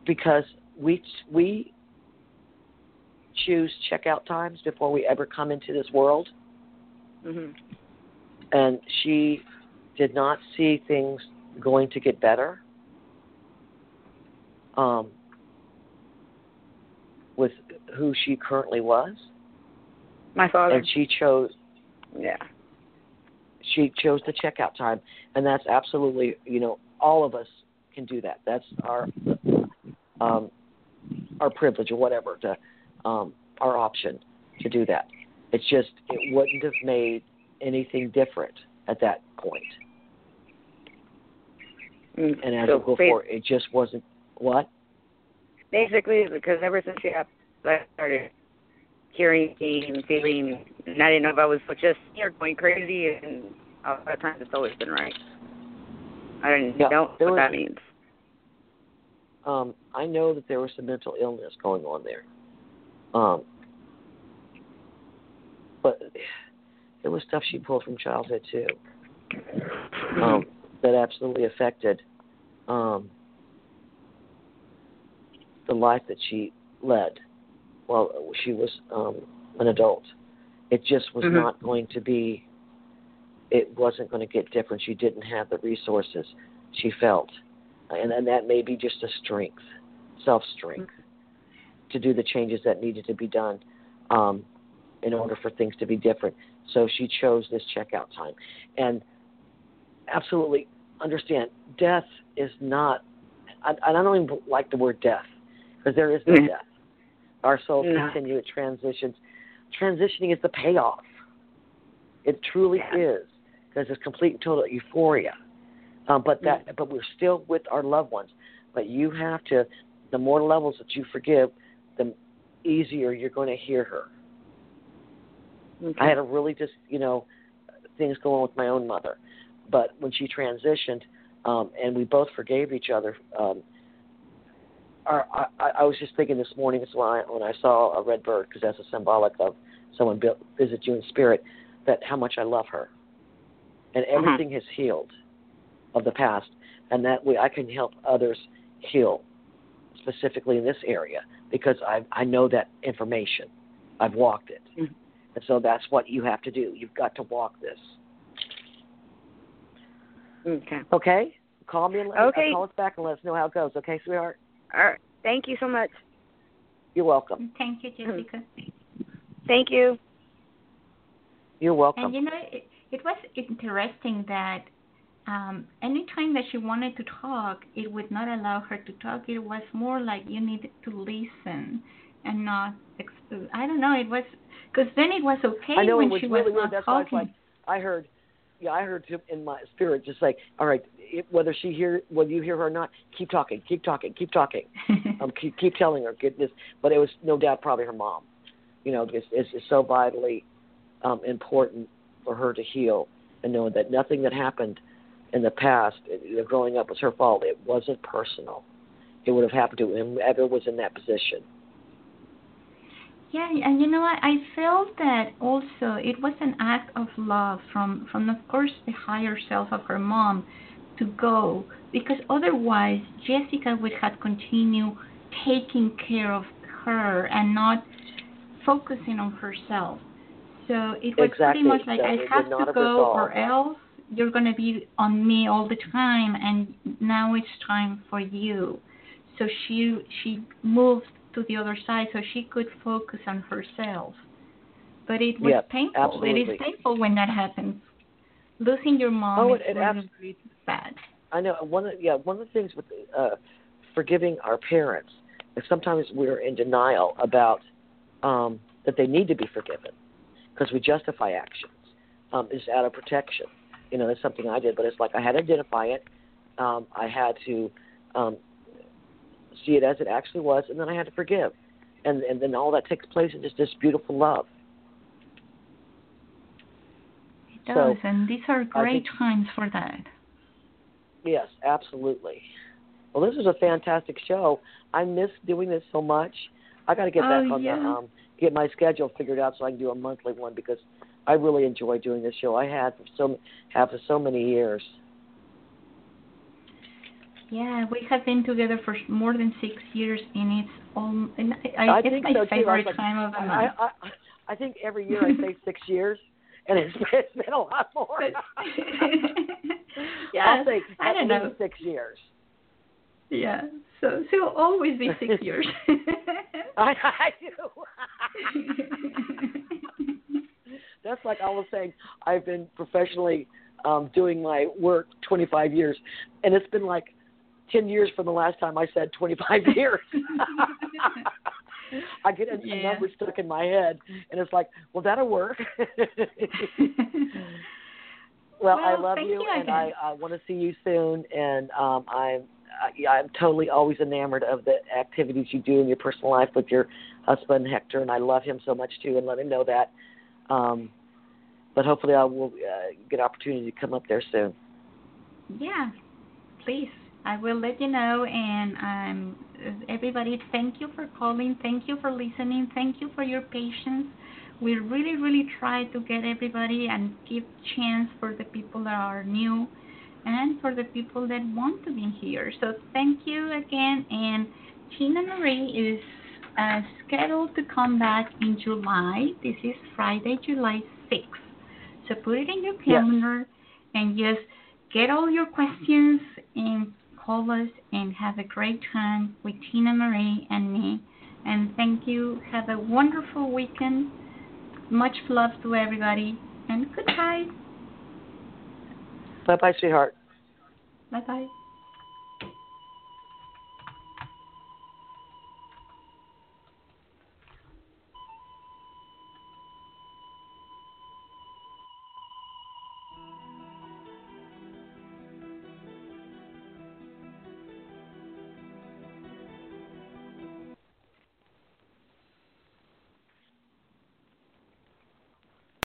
because we we choose checkout times before we ever come into this world, Mhm. and she did not see things going to get better. Um, with who she currently was, My father. and she chose yeah. she chose the checkout time, and that's absolutely you know all of us can do that. That's our um, our privilege or whatever to um, our option to do that. It's just it wouldn't have made anything different at that point. Mm. And as So go forward, it just wasn't what. Basically, because ever since she happened, started hearing and feeling, and I didn't know if I was just or going crazy, and a lot of times it's always been right. I didn't Yeah, know what was- that means. Um, I know that there was some mental illness going on there. Um, but it was stuff she pulled from childhood too. Um, that absolutely affected um, the life that she led while she was um, an adult. It just was Mhm. not going to be. It wasn't going to get different. She didn't have the resources she felt, and and that may be just a strength self strength to do the changes that needed to be done um, in order for things to be different. So she chose this checkout time. And absolutely understand death is not, I, I don't even like the word death because there is no Mm. death. Our souls Yeah. continue, it transitions. Transitioning is the payoff. It truly is because it's complete and total euphoria. Um, but that, but we're still with our loved ones. But you have to, the more levels that you forgive, the easier you're going to hear her. I had a really just, you know, things going on with my own mother. But when she transitioned, um, and we both forgave each other, um, our, I, I was just thinking this morning as when I, when I saw a red bird, because that's a symbolic of someone built, visit you in spirit, that how much I love her. And everything has healed of the past, and that way I can help others heal, specifically in this area, because I, I know that information. I've walked it. And so that's what you have to do. You've got to walk this. Okay. Okay? Call me and let Okay. uh, call us back and let us know how it goes. Okay, sweetheart? All right. Thank you so much. You're welcome. Thank you, Jessica. Thank you. You're welcome. And you know, it, it was interesting that um, anytime that she wanted to talk, it would not allow her to talk. It was more like you needed to listen and not. Ex- I don't know. It was because then it was okay I know when it was she really was weird. not That's why it's talking. like I heard, yeah, I heard too in my spirit just like, all right, it, whether she hear, whether you hear her or not, keep talking, keep talking, keep talking. um, keep, keep telling her, get this. But it was no doubt probably her mom. You know, it's, it's, it's so vitally um, important for her to heal and know that nothing that happened in the past, uh, growing up, was her fault. It wasn't personal. It would have happened to whoever was in that position. Yeah, and you know what? I felt that also it was an act of love from from of course the higher self of her mom to go because otherwise Jessica would have continued taking care of her and not focusing on herself. So it was Exactly. pretty much like So I have to go or else you're going to be on me all the time and now it's time for you. So she she moved to the other side so she could focus on herself. But it was Yep, painful. It absolutely. is painful when that happens. Losing your mom Oh, is it- it abs- bad. I know one of yeah one of the things with uh, forgiving our parents is sometimes we're in denial about um, that they need to be forgiven because we justify actions. Um, it's out of protection. You know, that's something I did, but it's like I had to identify it. Um, I had to um, see it as it actually was, and then I had to forgive, and and then all that takes place in just this beautiful love. It So, does, and these are great think- times for that. Yes, absolutely. Well, this was a fantastic show. I miss doing this so much. I got to get Oh, back on yeah. the um, get my schedule figured out so I can do a monthly one because I really enjoy doing this show. I had for so have for so many years. Yeah, we have been together for more than six years, and it's all. And I, I it's think my so too. Favorite like- time of the month. I, I, I think every year I say six years, and it's, it's been a lot more. yeah, I'll say I don't know. six years. Yeah, so so it'll always be six years. I, I do. That's like I was saying. I've been professionally um, doing my work 25 years, and it's been like 10 years from the last time I said 25 years. I get a, a number stuck in my head, and it's like, well, that'll work. Well, I love you, you and. I, I want to see you soon. And um, I'm I, I'm totally always enamored of the activities you do in your personal life with your husband Hector, and I love him so much too, and let him know that. Um, but hopefully, I will uh, get opportunity to come up there soon. yeah, please. I will let you know. And um, everybody, thank you for calling. Thank you for listening. Thank you for your patience. We really, really try to get everybody and give chance for the people that are new and for the people that want to be here. So thank you again. And Tinamarie is uh, scheduled to come back in July. This is Friday, July 6th. So put it in your calendar and just get all your questions and call us and have a great time with Tinamarie and me. And thank you. Have a wonderful weekend. Much love to everybody. And goodbye. Bye bye, sweetheart. Bye bye.